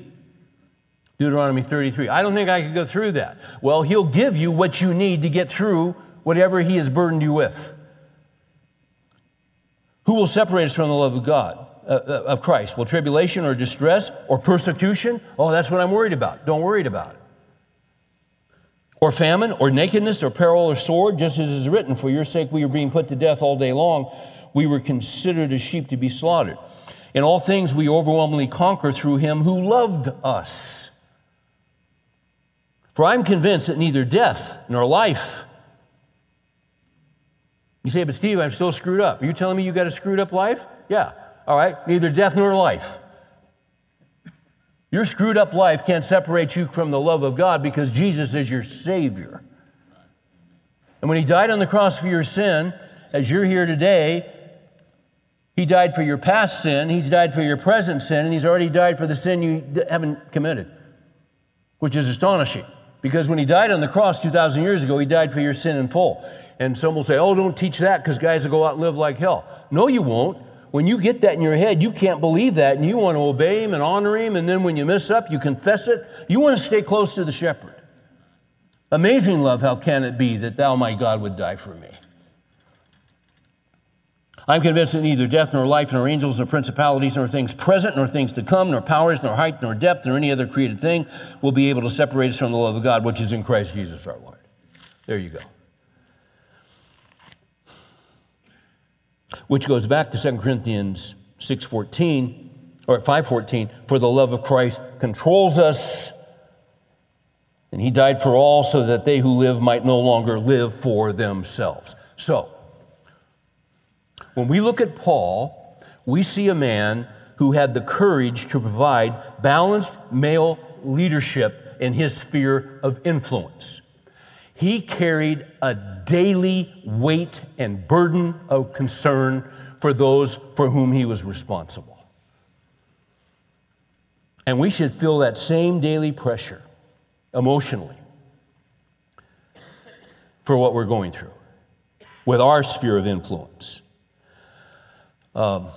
Deuteronomy 33. I don't think I could go through that. Well, He'll give you what you need to get through whatever He has burdened you with. Who will separate us from the love of God, uh, uh, of Christ? Will tribulation or distress or persecution? Oh, that's what I'm worried about. Don't worry about it. Or famine or nakedness or peril or sword, just as is written, For your sake we are being put to death all day long. We were considered as sheep to be slaughtered. In all things we overwhelmingly conquer through him who loved us. For I'm convinced that neither death nor life. You say, but Steve, I'm still screwed up. Are you telling me you got a screwed up life? Yeah. All right. Neither death nor life. Your screwed up life can't separate you from the love of God because Jesus is your Savior. And when He died on the cross for your sin, as you're here today, He died for your past sin, He's died for your present sin, and He's already died for the sin you haven't committed, which is astonishing. Because when he died on the cross 2,000 years ago, he died for your sin in full. And some will say, oh, don't teach that because guys will go out and live like hell. No, you won't. When you get that in your head, you can't believe that and you want to obey him and honor him. And then when you mess up, you confess it. You want to stay close to the shepherd. Amazing love, how can it be that thou, my God, would die for me? I'm convinced that neither death, nor life, nor angels, nor principalities, nor things present, nor things to come, nor powers, nor height, nor depth, nor any other created thing will be able to separate us from the love of God, which is in Christ Jesus our Lord. There you go. Which goes back to 2 Corinthians 6:14 or at 5:14, for the love of Christ controls us. And he died for all so that they who live might no longer live for themselves. So, when we look at Paul, we see a man who had the courage to provide balanced male leadership in his sphere of influence. He carried a daily weight and burden of concern for those for whom he was responsible. And we should feel that same daily pressure emotionally for what we're going through with our sphere of influence. Um,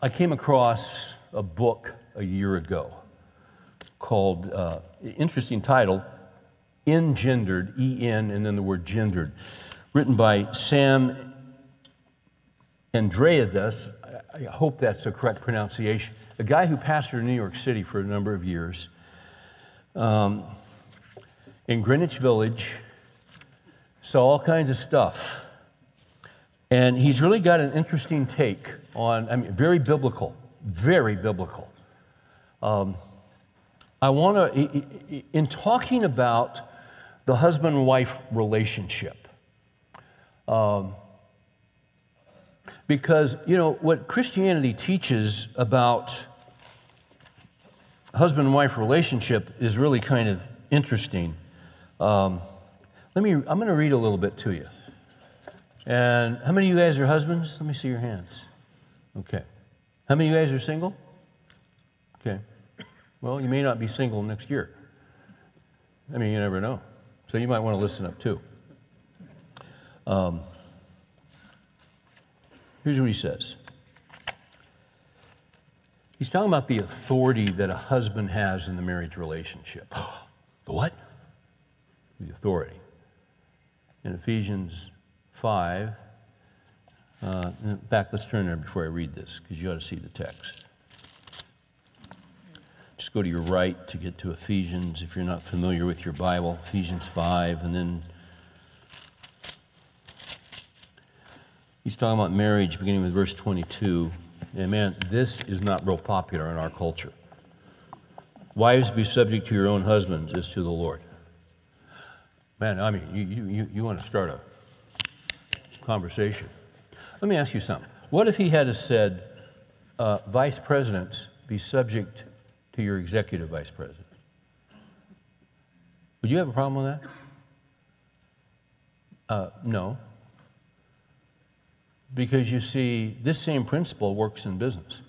I came across a book a year ago called, uh, interesting title, Engendered, E N, and then the word gendered, written by Sam Andreades. I hope that's the correct pronunciation. A guy who pastored in New York City for a number of years. Um, in Greenwich Village, saw all kinds of stuff. And he's really got an interesting take on, I mean, very biblical, very biblical. Um, I want to, in talking about the husband and wife relationship, um, because, you know, what Christianity teaches about husband and wife relationship is really kind of interesting. Um, let me, I'm going to read a little bit to you. And how many of you guys are husbands? Let me see your hands. Okay. How many of you guys are single? Okay. Well, you may not be single next year. I mean, you never know. So you might want to listen up too. Um, Here's what he says He's talking about the authority that a husband has in the marriage relationship. the what? The authority. In Ephesians 5, uh, fact, let's turn there before I read this because you ought to see the text. Just go to your right to get to Ephesians if you're not familiar with your Bible, Ephesians 5, and then He's talking about marriage beginning with verse 22. And man, this is not real popular in our culture. Wives, be subject to your own husbands as to the Lord. Man, I mean, you, you, you want to start a conversation. Let me ask you something. What if he had said, uh, Vice presidents, be subject to your executive vice president? Would you have a problem with that? Uh, no. Because you see, this same principle works in business.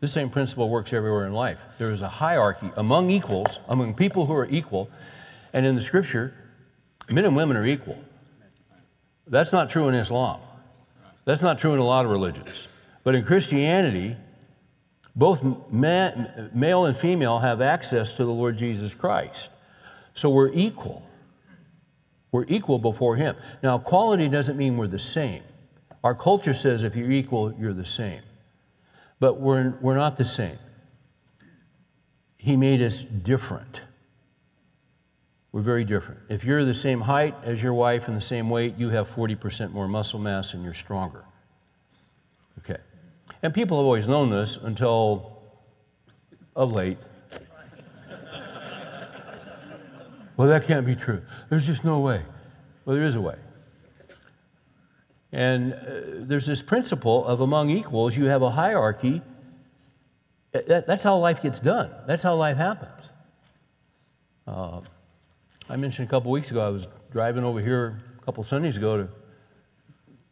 This same principle works everywhere in life. There is a hierarchy among equals, among people who are equal, and in the scripture, men and women are equal. That's not true in Islam. That's not true in a lot of religions. But in Christianity, both male and female have access to the Lord Jesus Christ. So we're equal. We're equal before Him. Now, equality doesn't mean we're the same. Our culture says if you're equal, you're the same. But we're, we're not the same. He made us different. We're very different. If you're the same height as your wife and the same weight, you have 40% more muscle mass and you're stronger. Okay. And people have always known this until of late. well, that can't be true. There's just no way. Well, there is a way. And uh, there's this principle of among equals, you have a hierarchy. That, that's how life gets done, that's how life happens. Uh, I mentioned a couple weeks ago, I was driving over here a couple Sundays ago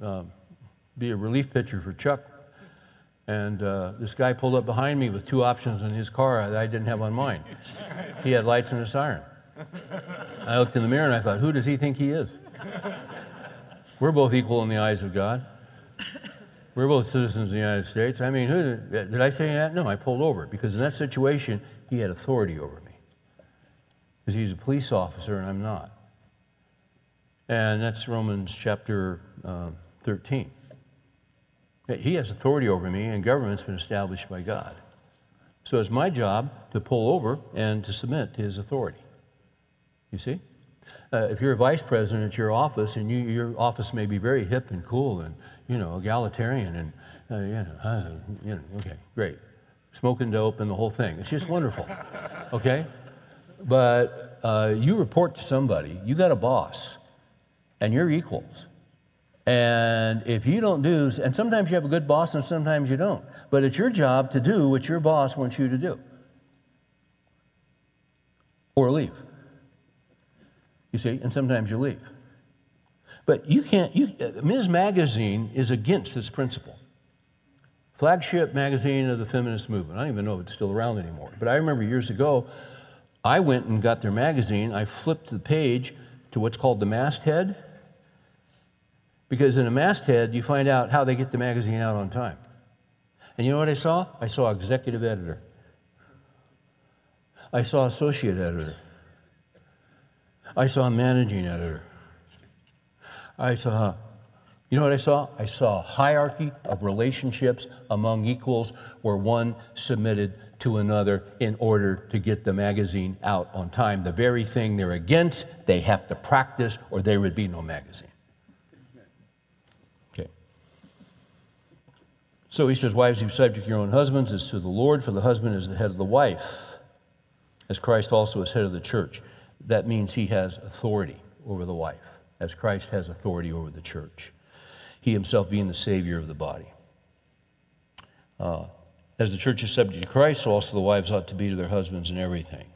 to uh, be a relief pitcher for Chuck. And uh, this guy pulled up behind me with two options in his car that I didn't have on mine. He had lights and a siren. I looked in the mirror and I thought, who does he think he is? We're both equal in the eyes of God. We're both citizens of the United States. I mean, who, did I say that? No, I pulled over because in that situation, he had authority over me. Because he's a police officer and I'm not. And that's Romans chapter uh, 13. He has authority over me, and government's been established by God. So it's my job to pull over and to submit to his authority. You see? uh, if you're a vice president at your office and you, your office may be very hip and cool and you know egalitarian and Uh, yeah, uh, you know, okay, great. Smoking dope and the whole thing. It's just wonderful. Okay? But uh, you report to somebody, you got a boss, and you're equals. And if you don't do, and sometimes you have a good boss and sometimes you don't, but it's your job to do what your boss wants you to do or leave. You see, and sometimes you leave. But you can't, you, Ms. Magazine is against this principle. Flagship magazine of the feminist movement. I don't even know if it's still around anymore. But I remember years ago, I went and got their magazine. I flipped the page to what's called the masthead. Because in a masthead, you find out how they get the magazine out on time. And you know what I saw? I saw executive editor. I saw associate editor. I saw managing editor. I saw, you know what I saw? I saw a hierarchy of relationships among equals where one submitted to another in order to get the magazine out on time. The very thing they're against, they have to practice, or there would be no magazine. Okay. So he says, Wives, be subject your own husbands as to the Lord, for the husband is the head of the wife, as Christ also is head of the church. That means he has authority over the wife, as Christ has authority over the church. He himself being the Savior of the body. Uh, as the church is subject to Christ, so also the wives ought to be to their husbands in everything.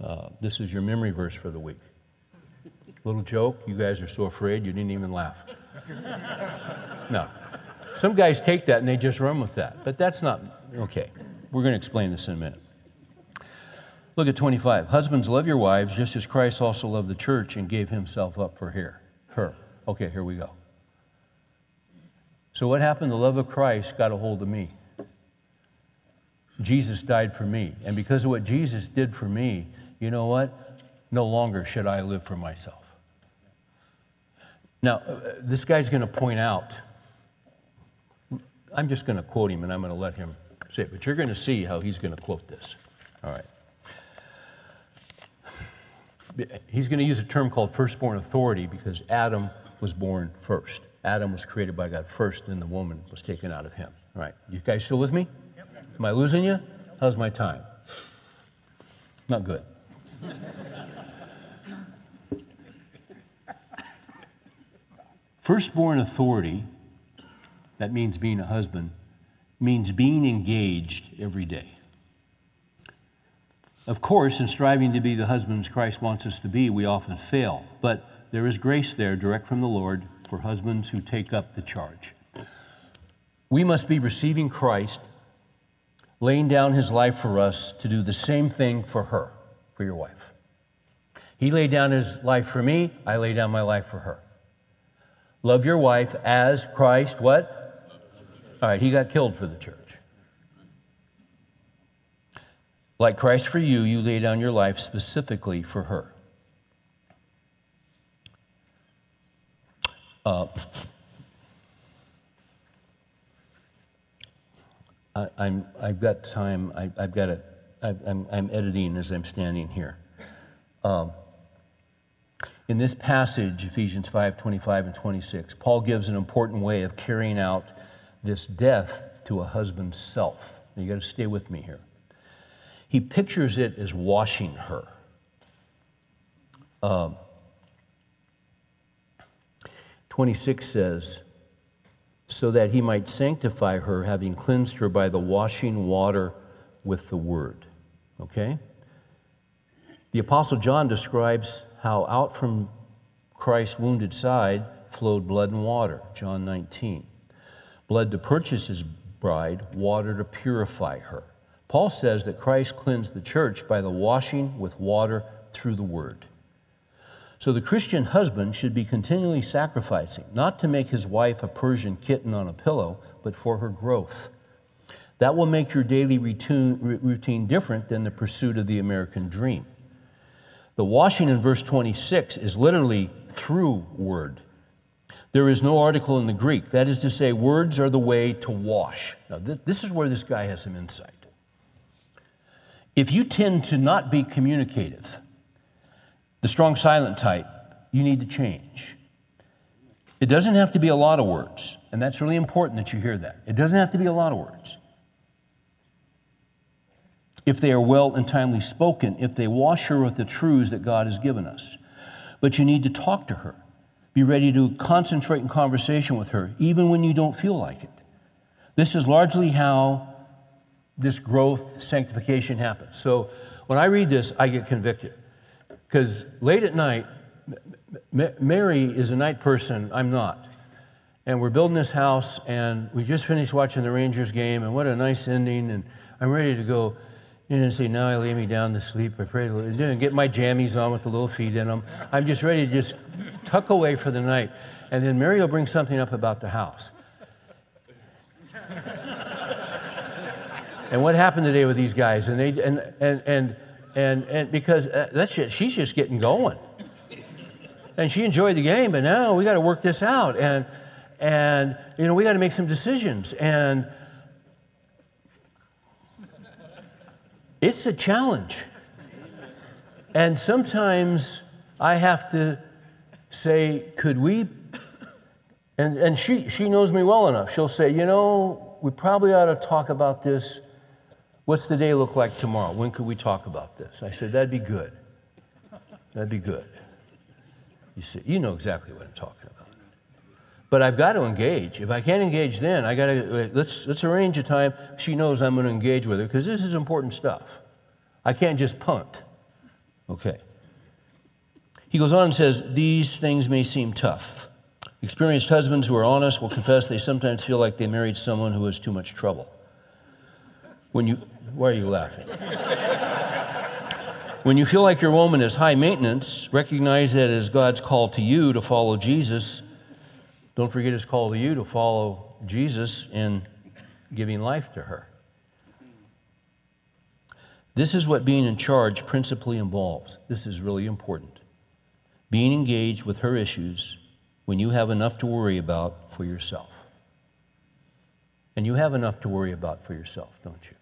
Uh, this is your memory verse for the week. Little joke, you guys are so afraid you didn't even laugh. no. Some guys take that and they just run with that, but that's not okay. We're going to explain this in a minute. Look at 25. Husbands, love your wives just as Christ also loved the church and gave himself up for her. Her. Okay, here we go. So, what happened? The love of Christ got a hold of me. Jesus died for me. And because of what Jesus did for me, you know what? No longer should I live for myself. Now, uh, this guy's going to point out, I'm just going to quote him and I'm going to let him say it, but you're going to see how he's going to quote this. All right. He's going to use a term called firstborn authority because Adam was born first. Adam was created by God first, and the woman was taken out of him. All right, you guys still with me? Yep. Am I losing you? How's my time? Not good. Firstborn authority, that means being a husband, means being engaged every day. Of course, in striving to be the husbands Christ wants us to be, we often fail, but there is grace there direct from the Lord for husbands who take up the charge. We must be receiving Christ, laying down his life for us to do the same thing for her, for your wife. He laid down his life for me, I lay down my life for her. Love your wife as Christ, what? All right, he got killed for the church. Like Christ for you, you lay down your life specifically for her. Uh, I, am I've got time. I, have got to. I'm, I'm editing as I'm standing here. Um, in this passage, Ephesians 5 25 and 26, Paul gives an important way of carrying out this death to a husband's self. Now, you got to stay with me here. He pictures it as washing her. Um, 26 says, so that he might sanctify her, having cleansed her by the washing water with the word. Okay? The Apostle John describes how out from Christ's wounded side flowed blood and water, John 19. Blood to purchase his bride, water to purify her. Paul says that Christ cleansed the church by the washing with water through the word. So the Christian husband should be continually sacrificing, not to make his wife a Persian kitten on a pillow, but for her growth. That will make your daily routine different than the pursuit of the American dream. The washing in verse 26 is literally through word. There is no article in the Greek. That is to say, words are the way to wash. Now, this is where this guy has some insight. If you tend to not be communicative, the strong silent type, you need to change. It doesn't have to be a lot of words, and that's really important that you hear that. It doesn't have to be a lot of words. If they are well and timely spoken, if they wash her with the truths that God has given us. But you need to talk to her. Be ready to concentrate in conversation with her, even when you don't feel like it. This is largely how this growth, sanctification happens. So when I read this, I get convicted. Because late at night, Mary is a night person, I'm not. And we're building this house, and we just finished watching the Rangers game, and what a nice ending. And I'm ready to go in and say, Now I lay me down to sleep. I pray to and get my jammies on with the little feet in them. I'm just ready to just tuck away for the night. And then Mary will bring something up about the house. and what happened today with these guys? And they and and and and, and because uh, she's just getting going and she enjoyed the game, but now we got to work this out, and and you know we got to make some decisions, and it's a challenge. And sometimes I have to say, could we? And, and she, she knows me well enough. She'll say, you know, we probably ought to talk about this. What's the day look like tomorrow? When could we talk about this? I said, that'd be good. That'd be good. You see, you know exactly what I'm talking about. But I've got to engage. If I can't engage then, I got to let's let's arrange a time. She knows I'm going to engage with her because this is important stuff. I can't just punt. Okay. He goes on and says, These things may seem tough. Experienced husbands who are honest will confess they sometimes feel like they married someone who has too much trouble. When you, why are you laughing? When you feel like your woman is high maintenance, recognize that as God's call to you to follow Jesus. Don't forget his call to you to follow Jesus in giving life to her. This is what being in charge principally involves. This is really important. Being engaged with her issues when you have enough to worry about for yourself. And you have enough to worry about for yourself, don't you?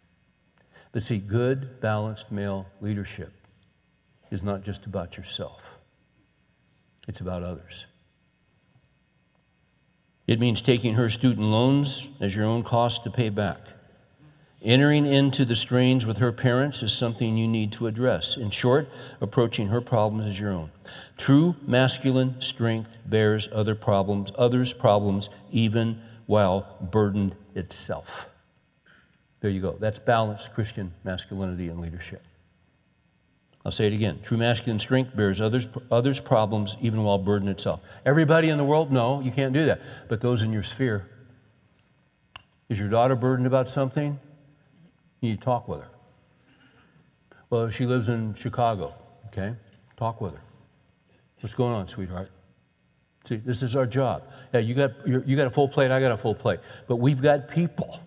But see, good, balanced male leadership is not just about yourself, it's about others. It means taking her student loans as your own cost to pay back. Entering into the strains with her parents is something you need to address. In short, approaching her problems as your own. True masculine strength bears other problems, others' problems, even while burdened itself. There you go. That's balanced Christian masculinity and leadership. I'll say it again. True masculine strength bears others, others' problems even while burden itself. Everybody in the world, no, you can't do that. But those in your sphere. Is your daughter burdened about something? You need to talk with her. Well, she lives in Chicago, okay? Talk with her. What's going on, sweetheart? See, this is our job. Yeah, you got, you got a full plate, I got a full plate. But we've got people.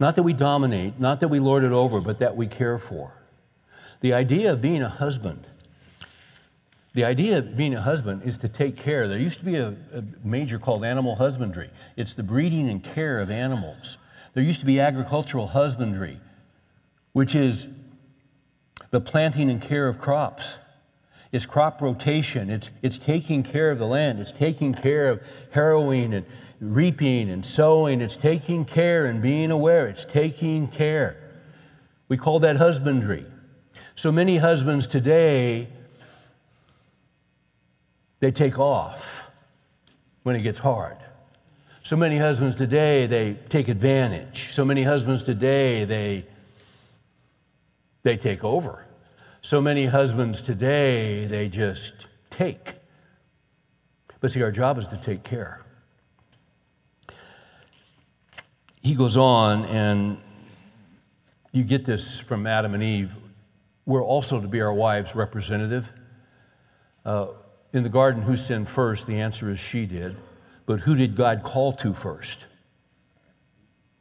Not that we dominate, not that we lord it over, but that we care for. The idea of being a husband, the idea of being a husband is to take care. There used to be a, a major called animal husbandry, it's the breeding and care of animals. There used to be agricultural husbandry, which is the planting and care of crops. It's crop rotation. It's, it's taking care of the land. It's taking care of harrowing and reaping and sowing. It's taking care and being aware. It's taking care. We call that husbandry. So many husbands today, they take off when it gets hard. So many husbands today, they take advantage. So many husbands today, they, they take over. So many husbands today, they just take. But see, our job is to take care. He goes on, and you get this from Adam and Eve we're also to be our wives' representative. Uh, in the garden, who sinned first? The answer is she did. But who did God call to first?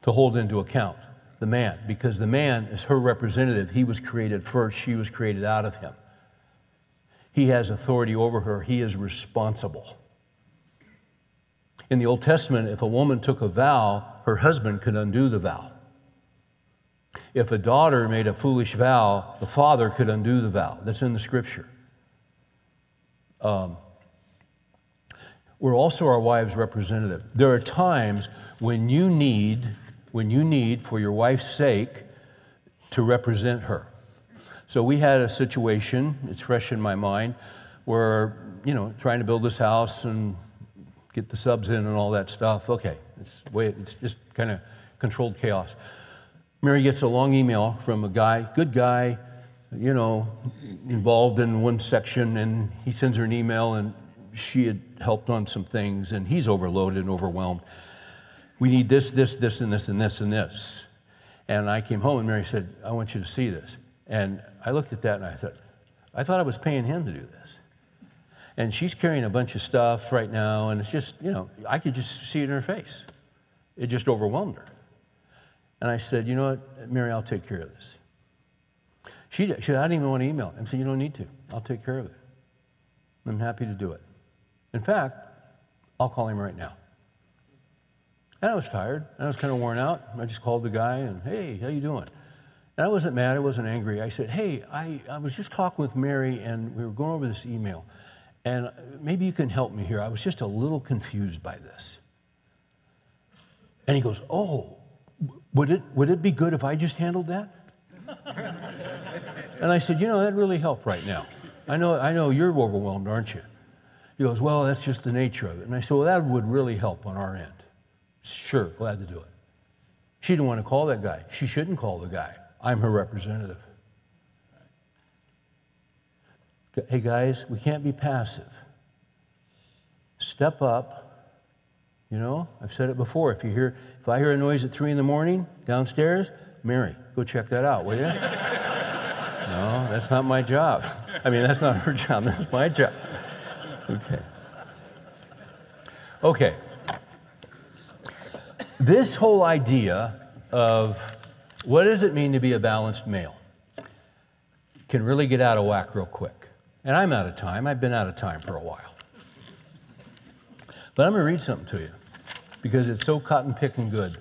To hold into account the man, because the man is her representative. He was created first, she was created out of him. He has authority over her, he is responsible. In the Old Testament, if a woman took a vow, her husband could undo the vow. If a daughter made a foolish vow, the father could undo the vow. That's in the scripture. Um, we're also our wives' representative. There are times when you need, when you need, for your wife's sake, to represent her. So we had a situation, it's fresh in my mind, where, you know, trying to build this house and get the subs in and all that stuff. Okay, it's, way, it's just kind of controlled chaos. Mary gets a long email from a guy, good guy, you know, involved in one section, and he sends her an email, and she had helped on some things, and he's overloaded and overwhelmed. We need this, this, this, and this, and this, and this. And I came home, and Mary said, I want you to see this. And I looked at that, and I thought, I thought I was paying him to do this. And she's carrying a bunch of stuff right now, and it's just, you know, I could just see it in her face. It just overwhelmed her. And I said, You know what, Mary, I'll take care of this. She, she said, I didn't even want to email. I said, You don't need to. I'll take care of it. I'm happy to do it. In fact, I'll call him right now. And I was tired, and I was kind of worn out. I just called the guy and, hey, how you doing? And I wasn't mad, I wasn't angry. I said, hey, I, I was just talking with Mary, and we were going over this email, and maybe you can help me here. I was just a little confused by this. And he goes, oh, would it, would it be good if I just handled that? and I said, you know, that really help right now. I know, I know you're overwhelmed, aren't you? He goes, Well, that's just the nature of it. And I said, Well, that would really help on our end. Sure, glad to do it. She didn't want to call that guy. She shouldn't call the guy. I'm her representative. Hey, guys, we can't be passive. Step up. You know, I've said it before. If you hear, if I hear a noise at three in the morning downstairs, Mary, go check that out, will you? no, that's not my job. I mean, that's not her job. That's my job. Okay. Okay. This whole idea of what does it mean to be a balanced male can really get out of whack real quick. And I'm out of time. I've been out of time for a while. But I'm going to read something to you because it's so cotton picking good.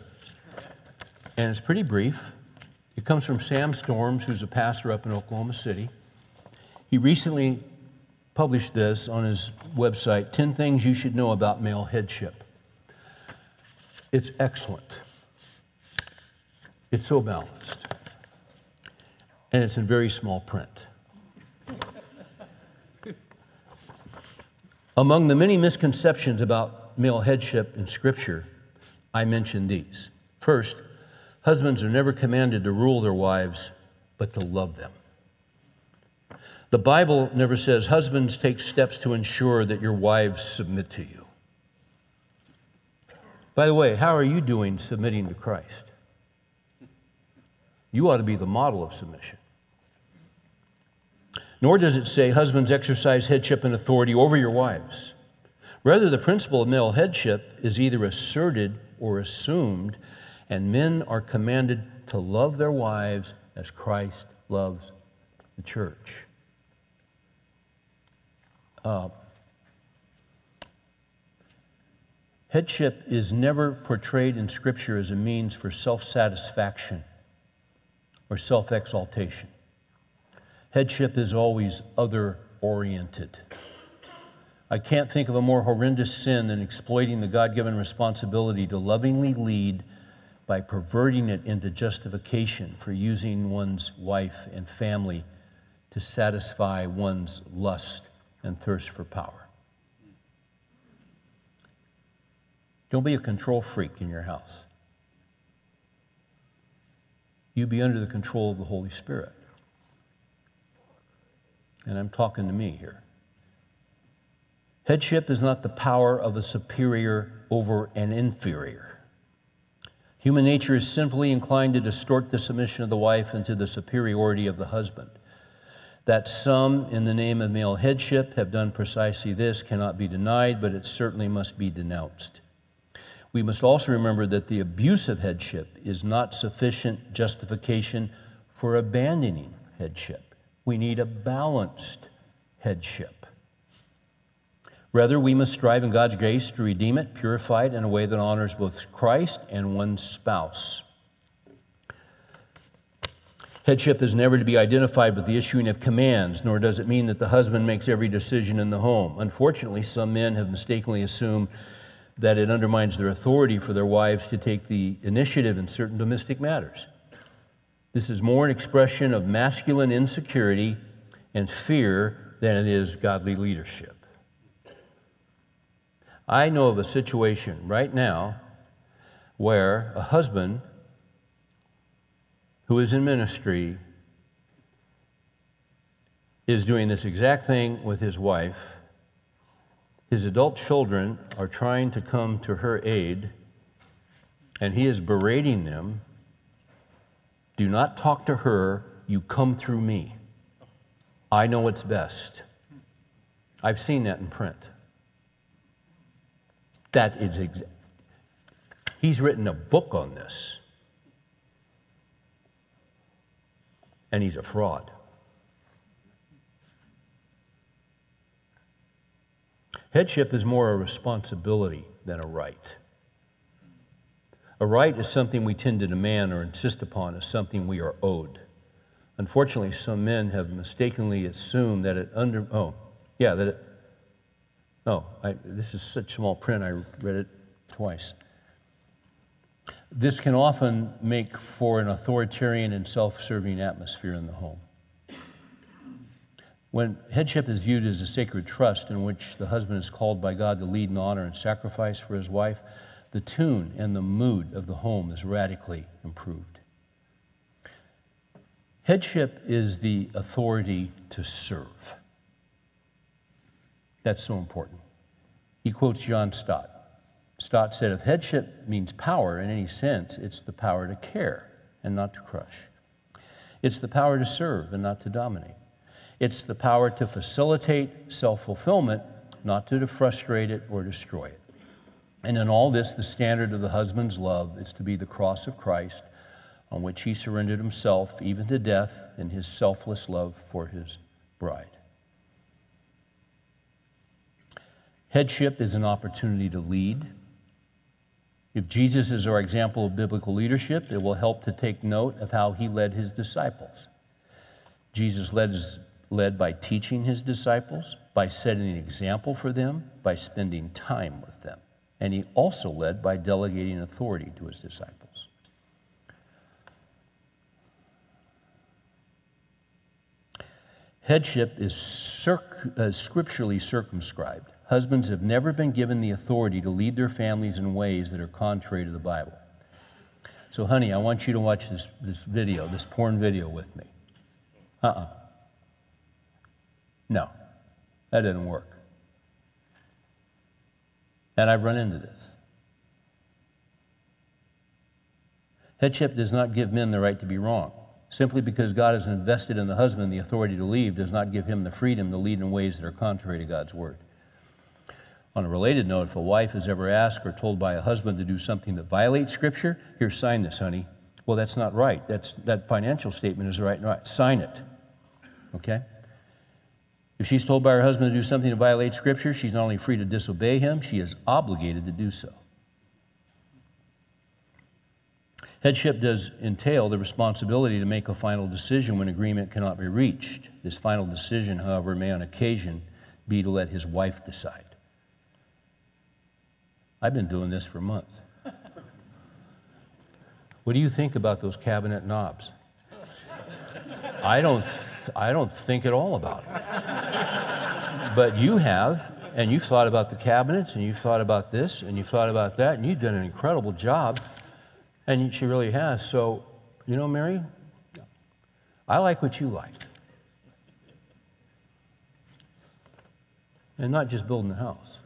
And it's pretty brief. It comes from Sam Storms, who's a pastor up in Oklahoma City. He recently published this on his website 10 Things You Should Know About Male Headship. It's excellent. It's so balanced. And it's in very small print. Among the many misconceptions about male headship in Scripture, I mention these. First, husbands are never commanded to rule their wives, but to love them. The Bible never says, Husbands, take steps to ensure that your wives submit to you. By the way, how are you doing submitting to Christ? You ought to be the model of submission. Nor does it say, Husbands, exercise headship and authority over your wives. Rather, the principle of male headship is either asserted or assumed, and men are commanded to love their wives as Christ loves the church. Uh, headship is never portrayed in Scripture as a means for self satisfaction or self exaltation. Headship is always other oriented. I can't think of a more horrendous sin than exploiting the God given responsibility to lovingly lead by perverting it into justification for using one's wife and family to satisfy one's lust and thirst for power. Don't be a control freak in your house. You be under the control of the Holy Spirit. And I'm talking to me here. Headship is not the power of a superior over an inferior. Human nature is sinfully inclined to distort the submission of the wife into the superiority of the husband. That some, in the name of male headship, have done precisely this cannot be denied, but it certainly must be denounced. We must also remember that the abuse of headship is not sufficient justification for abandoning headship. We need a balanced headship. Rather, we must strive in God's grace to redeem it, purify it in a way that honors both Christ and one's spouse. Headship is never to be identified with the issuing of commands, nor does it mean that the husband makes every decision in the home. Unfortunately, some men have mistakenly assumed that it undermines their authority for their wives to take the initiative in certain domestic matters. This is more an expression of masculine insecurity and fear than it is godly leadership. I know of a situation right now where a husband who is in ministry is doing this exact thing with his wife. His adult children are trying to come to her aid, and he is berating them. Do not talk to her, you come through me. I know what's best. I've seen that in print. That is exact. He's written a book on this. and he's a fraud. Headship is more a responsibility than a right. A right is something we tend to demand or insist upon as something we are owed. Unfortunately, some men have mistakenly assumed that it under oh yeah that it oh I, this is such small print I read it twice. This can often make for an authoritarian and self serving atmosphere in the home. When headship is viewed as a sacred trust in which the husband is called by God to lead and honor and sacrifice for his wife, the tune and the mood of the home is radically improved. Headship is the authority to serve. That's so important. He quotes John Stott Stott said if headship means power in any sense, it's the power to care and not to crush. It's the power to serve and not to dominate. It's the power to facilitate self fulfillment, not to frustrate it or destroy it. And in all this, the standard of the husband's love is to be the cross of Christ, on which he surrendered himself even to death in his selfless love for his bride. Headship is an opportunity to lead if Jesus is our example of biblical leadership, it will help to take note of how he led his disciples. Jesus led, led by teaching his disciples, by setting an example for them, by spending time with them. And he also led by delegating authority to his disciples. Headship is circ- uh, scripturally circumscribed. Husbands have never been given the authority to lead their families in ways that are contrary to the Bible. So, honey, I want you to watch this, this video, this porn video with me. Uh uh-uh. uh No, that didn't work. And I've run into this. Headship does not give men the right to be wrong. Simply because God has invested in the husband the authority to leave does not give him the freedom to lead in ways that are contrary to God's word. On a related note, if a wife is ever asked or told by a husband to do something that violates Scripture, here, sign this, honey. Well, that's not right. That's, that financial statement is right and right. Sign it. Okay? If she's told by her husband to do something to violate Scripture, she's not only free to disobey him, she is obligated to do so. Headship does entail the responsibility to make a final decision when agreement cannot be reached. This final decision, however, may on occasion be to let his wife decide. I've been doing this for months. What do you think about those cabinet knobs? I don't, I don't think at all about it. But you have, and you've thought about the cabinets, and you've thought about this, and you've thought about that, and you've done an incredible job, and she really has. So, you know, Mary, I like what you like. And not just building the house.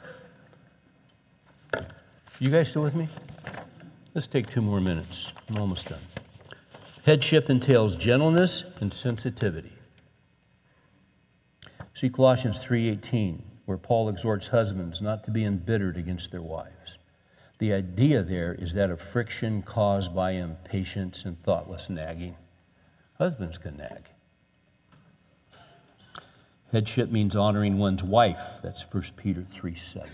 You guys still with me? Let's take two more minutes. I'm almost done. Headship entails gentleness and sensitivity. See Colossians 3:18, where Paul exhorts husbands not to be embittered against their wives. The idea there is that of friction caused by impatience and thoughtless nagging. Husbands can nag. Headship means honoring one's wife. That's 1 Peter 3 7.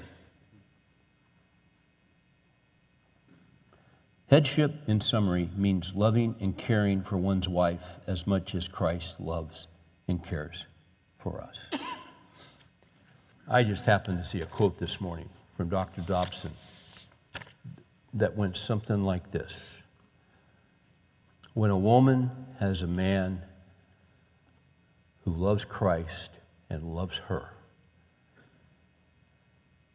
Headship, in summary, means loving and caring for one's wife as much as Christ loves and cares for us. I just happened to see a quote this morning from Dr. Dobson that went something like this When a woman has a man who loves Christ and loves her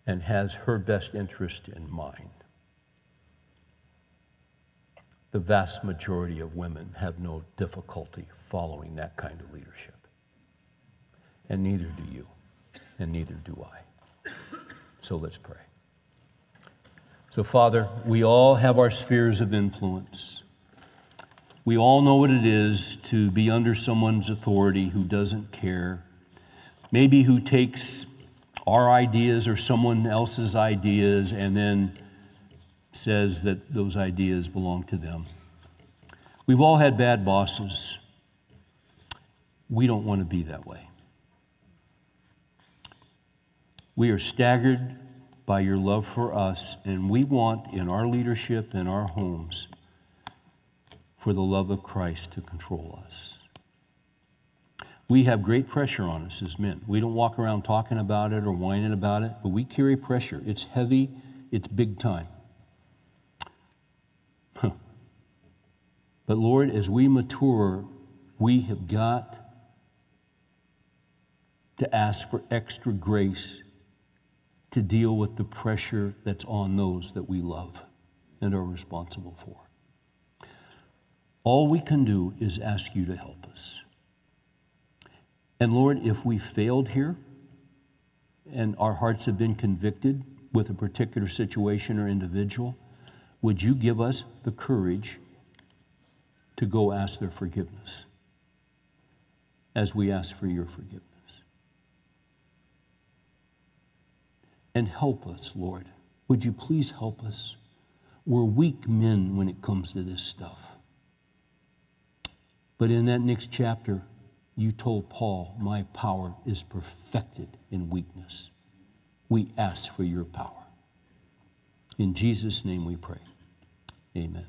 and has her best interest in mind, the vast majority of women have no difficulty following that kind of leadership. And neither do you, and neither do I. So let's pray. So, Father, we all have our spheres of influence. We all know what it is to be under someone's authority who doesn't care, maybe who takes our ideas or someone else's ideas and then says that those ideas belong to them. We've all had bad bosses. We don't want to be that way. We are staggered by your love for us, and we want in our leadership in our homes for the love of Christ to control us. We have great pressure on us as men. We don't walk around talking about it or whining about it, but we carry pressure. It's heavy, it's big time. But Lord, as we mature, we have got to ask for extra grace to deal with the pressure that's on those that we love and are responsible for. All we can do is ask you to help us. And Lord, if we failed here and our hearts have been convicted with a particular situation or individual, would you give us the courage to go ask their forgiveness as we ask for your forgiveness? And help us, Lord. Would you please help us? We're weak men when it comes to this stuff. But in that next chapter, you told Paul, My power is perfected in weakness. We ask for your power. In Jesus' name we pray. Amen.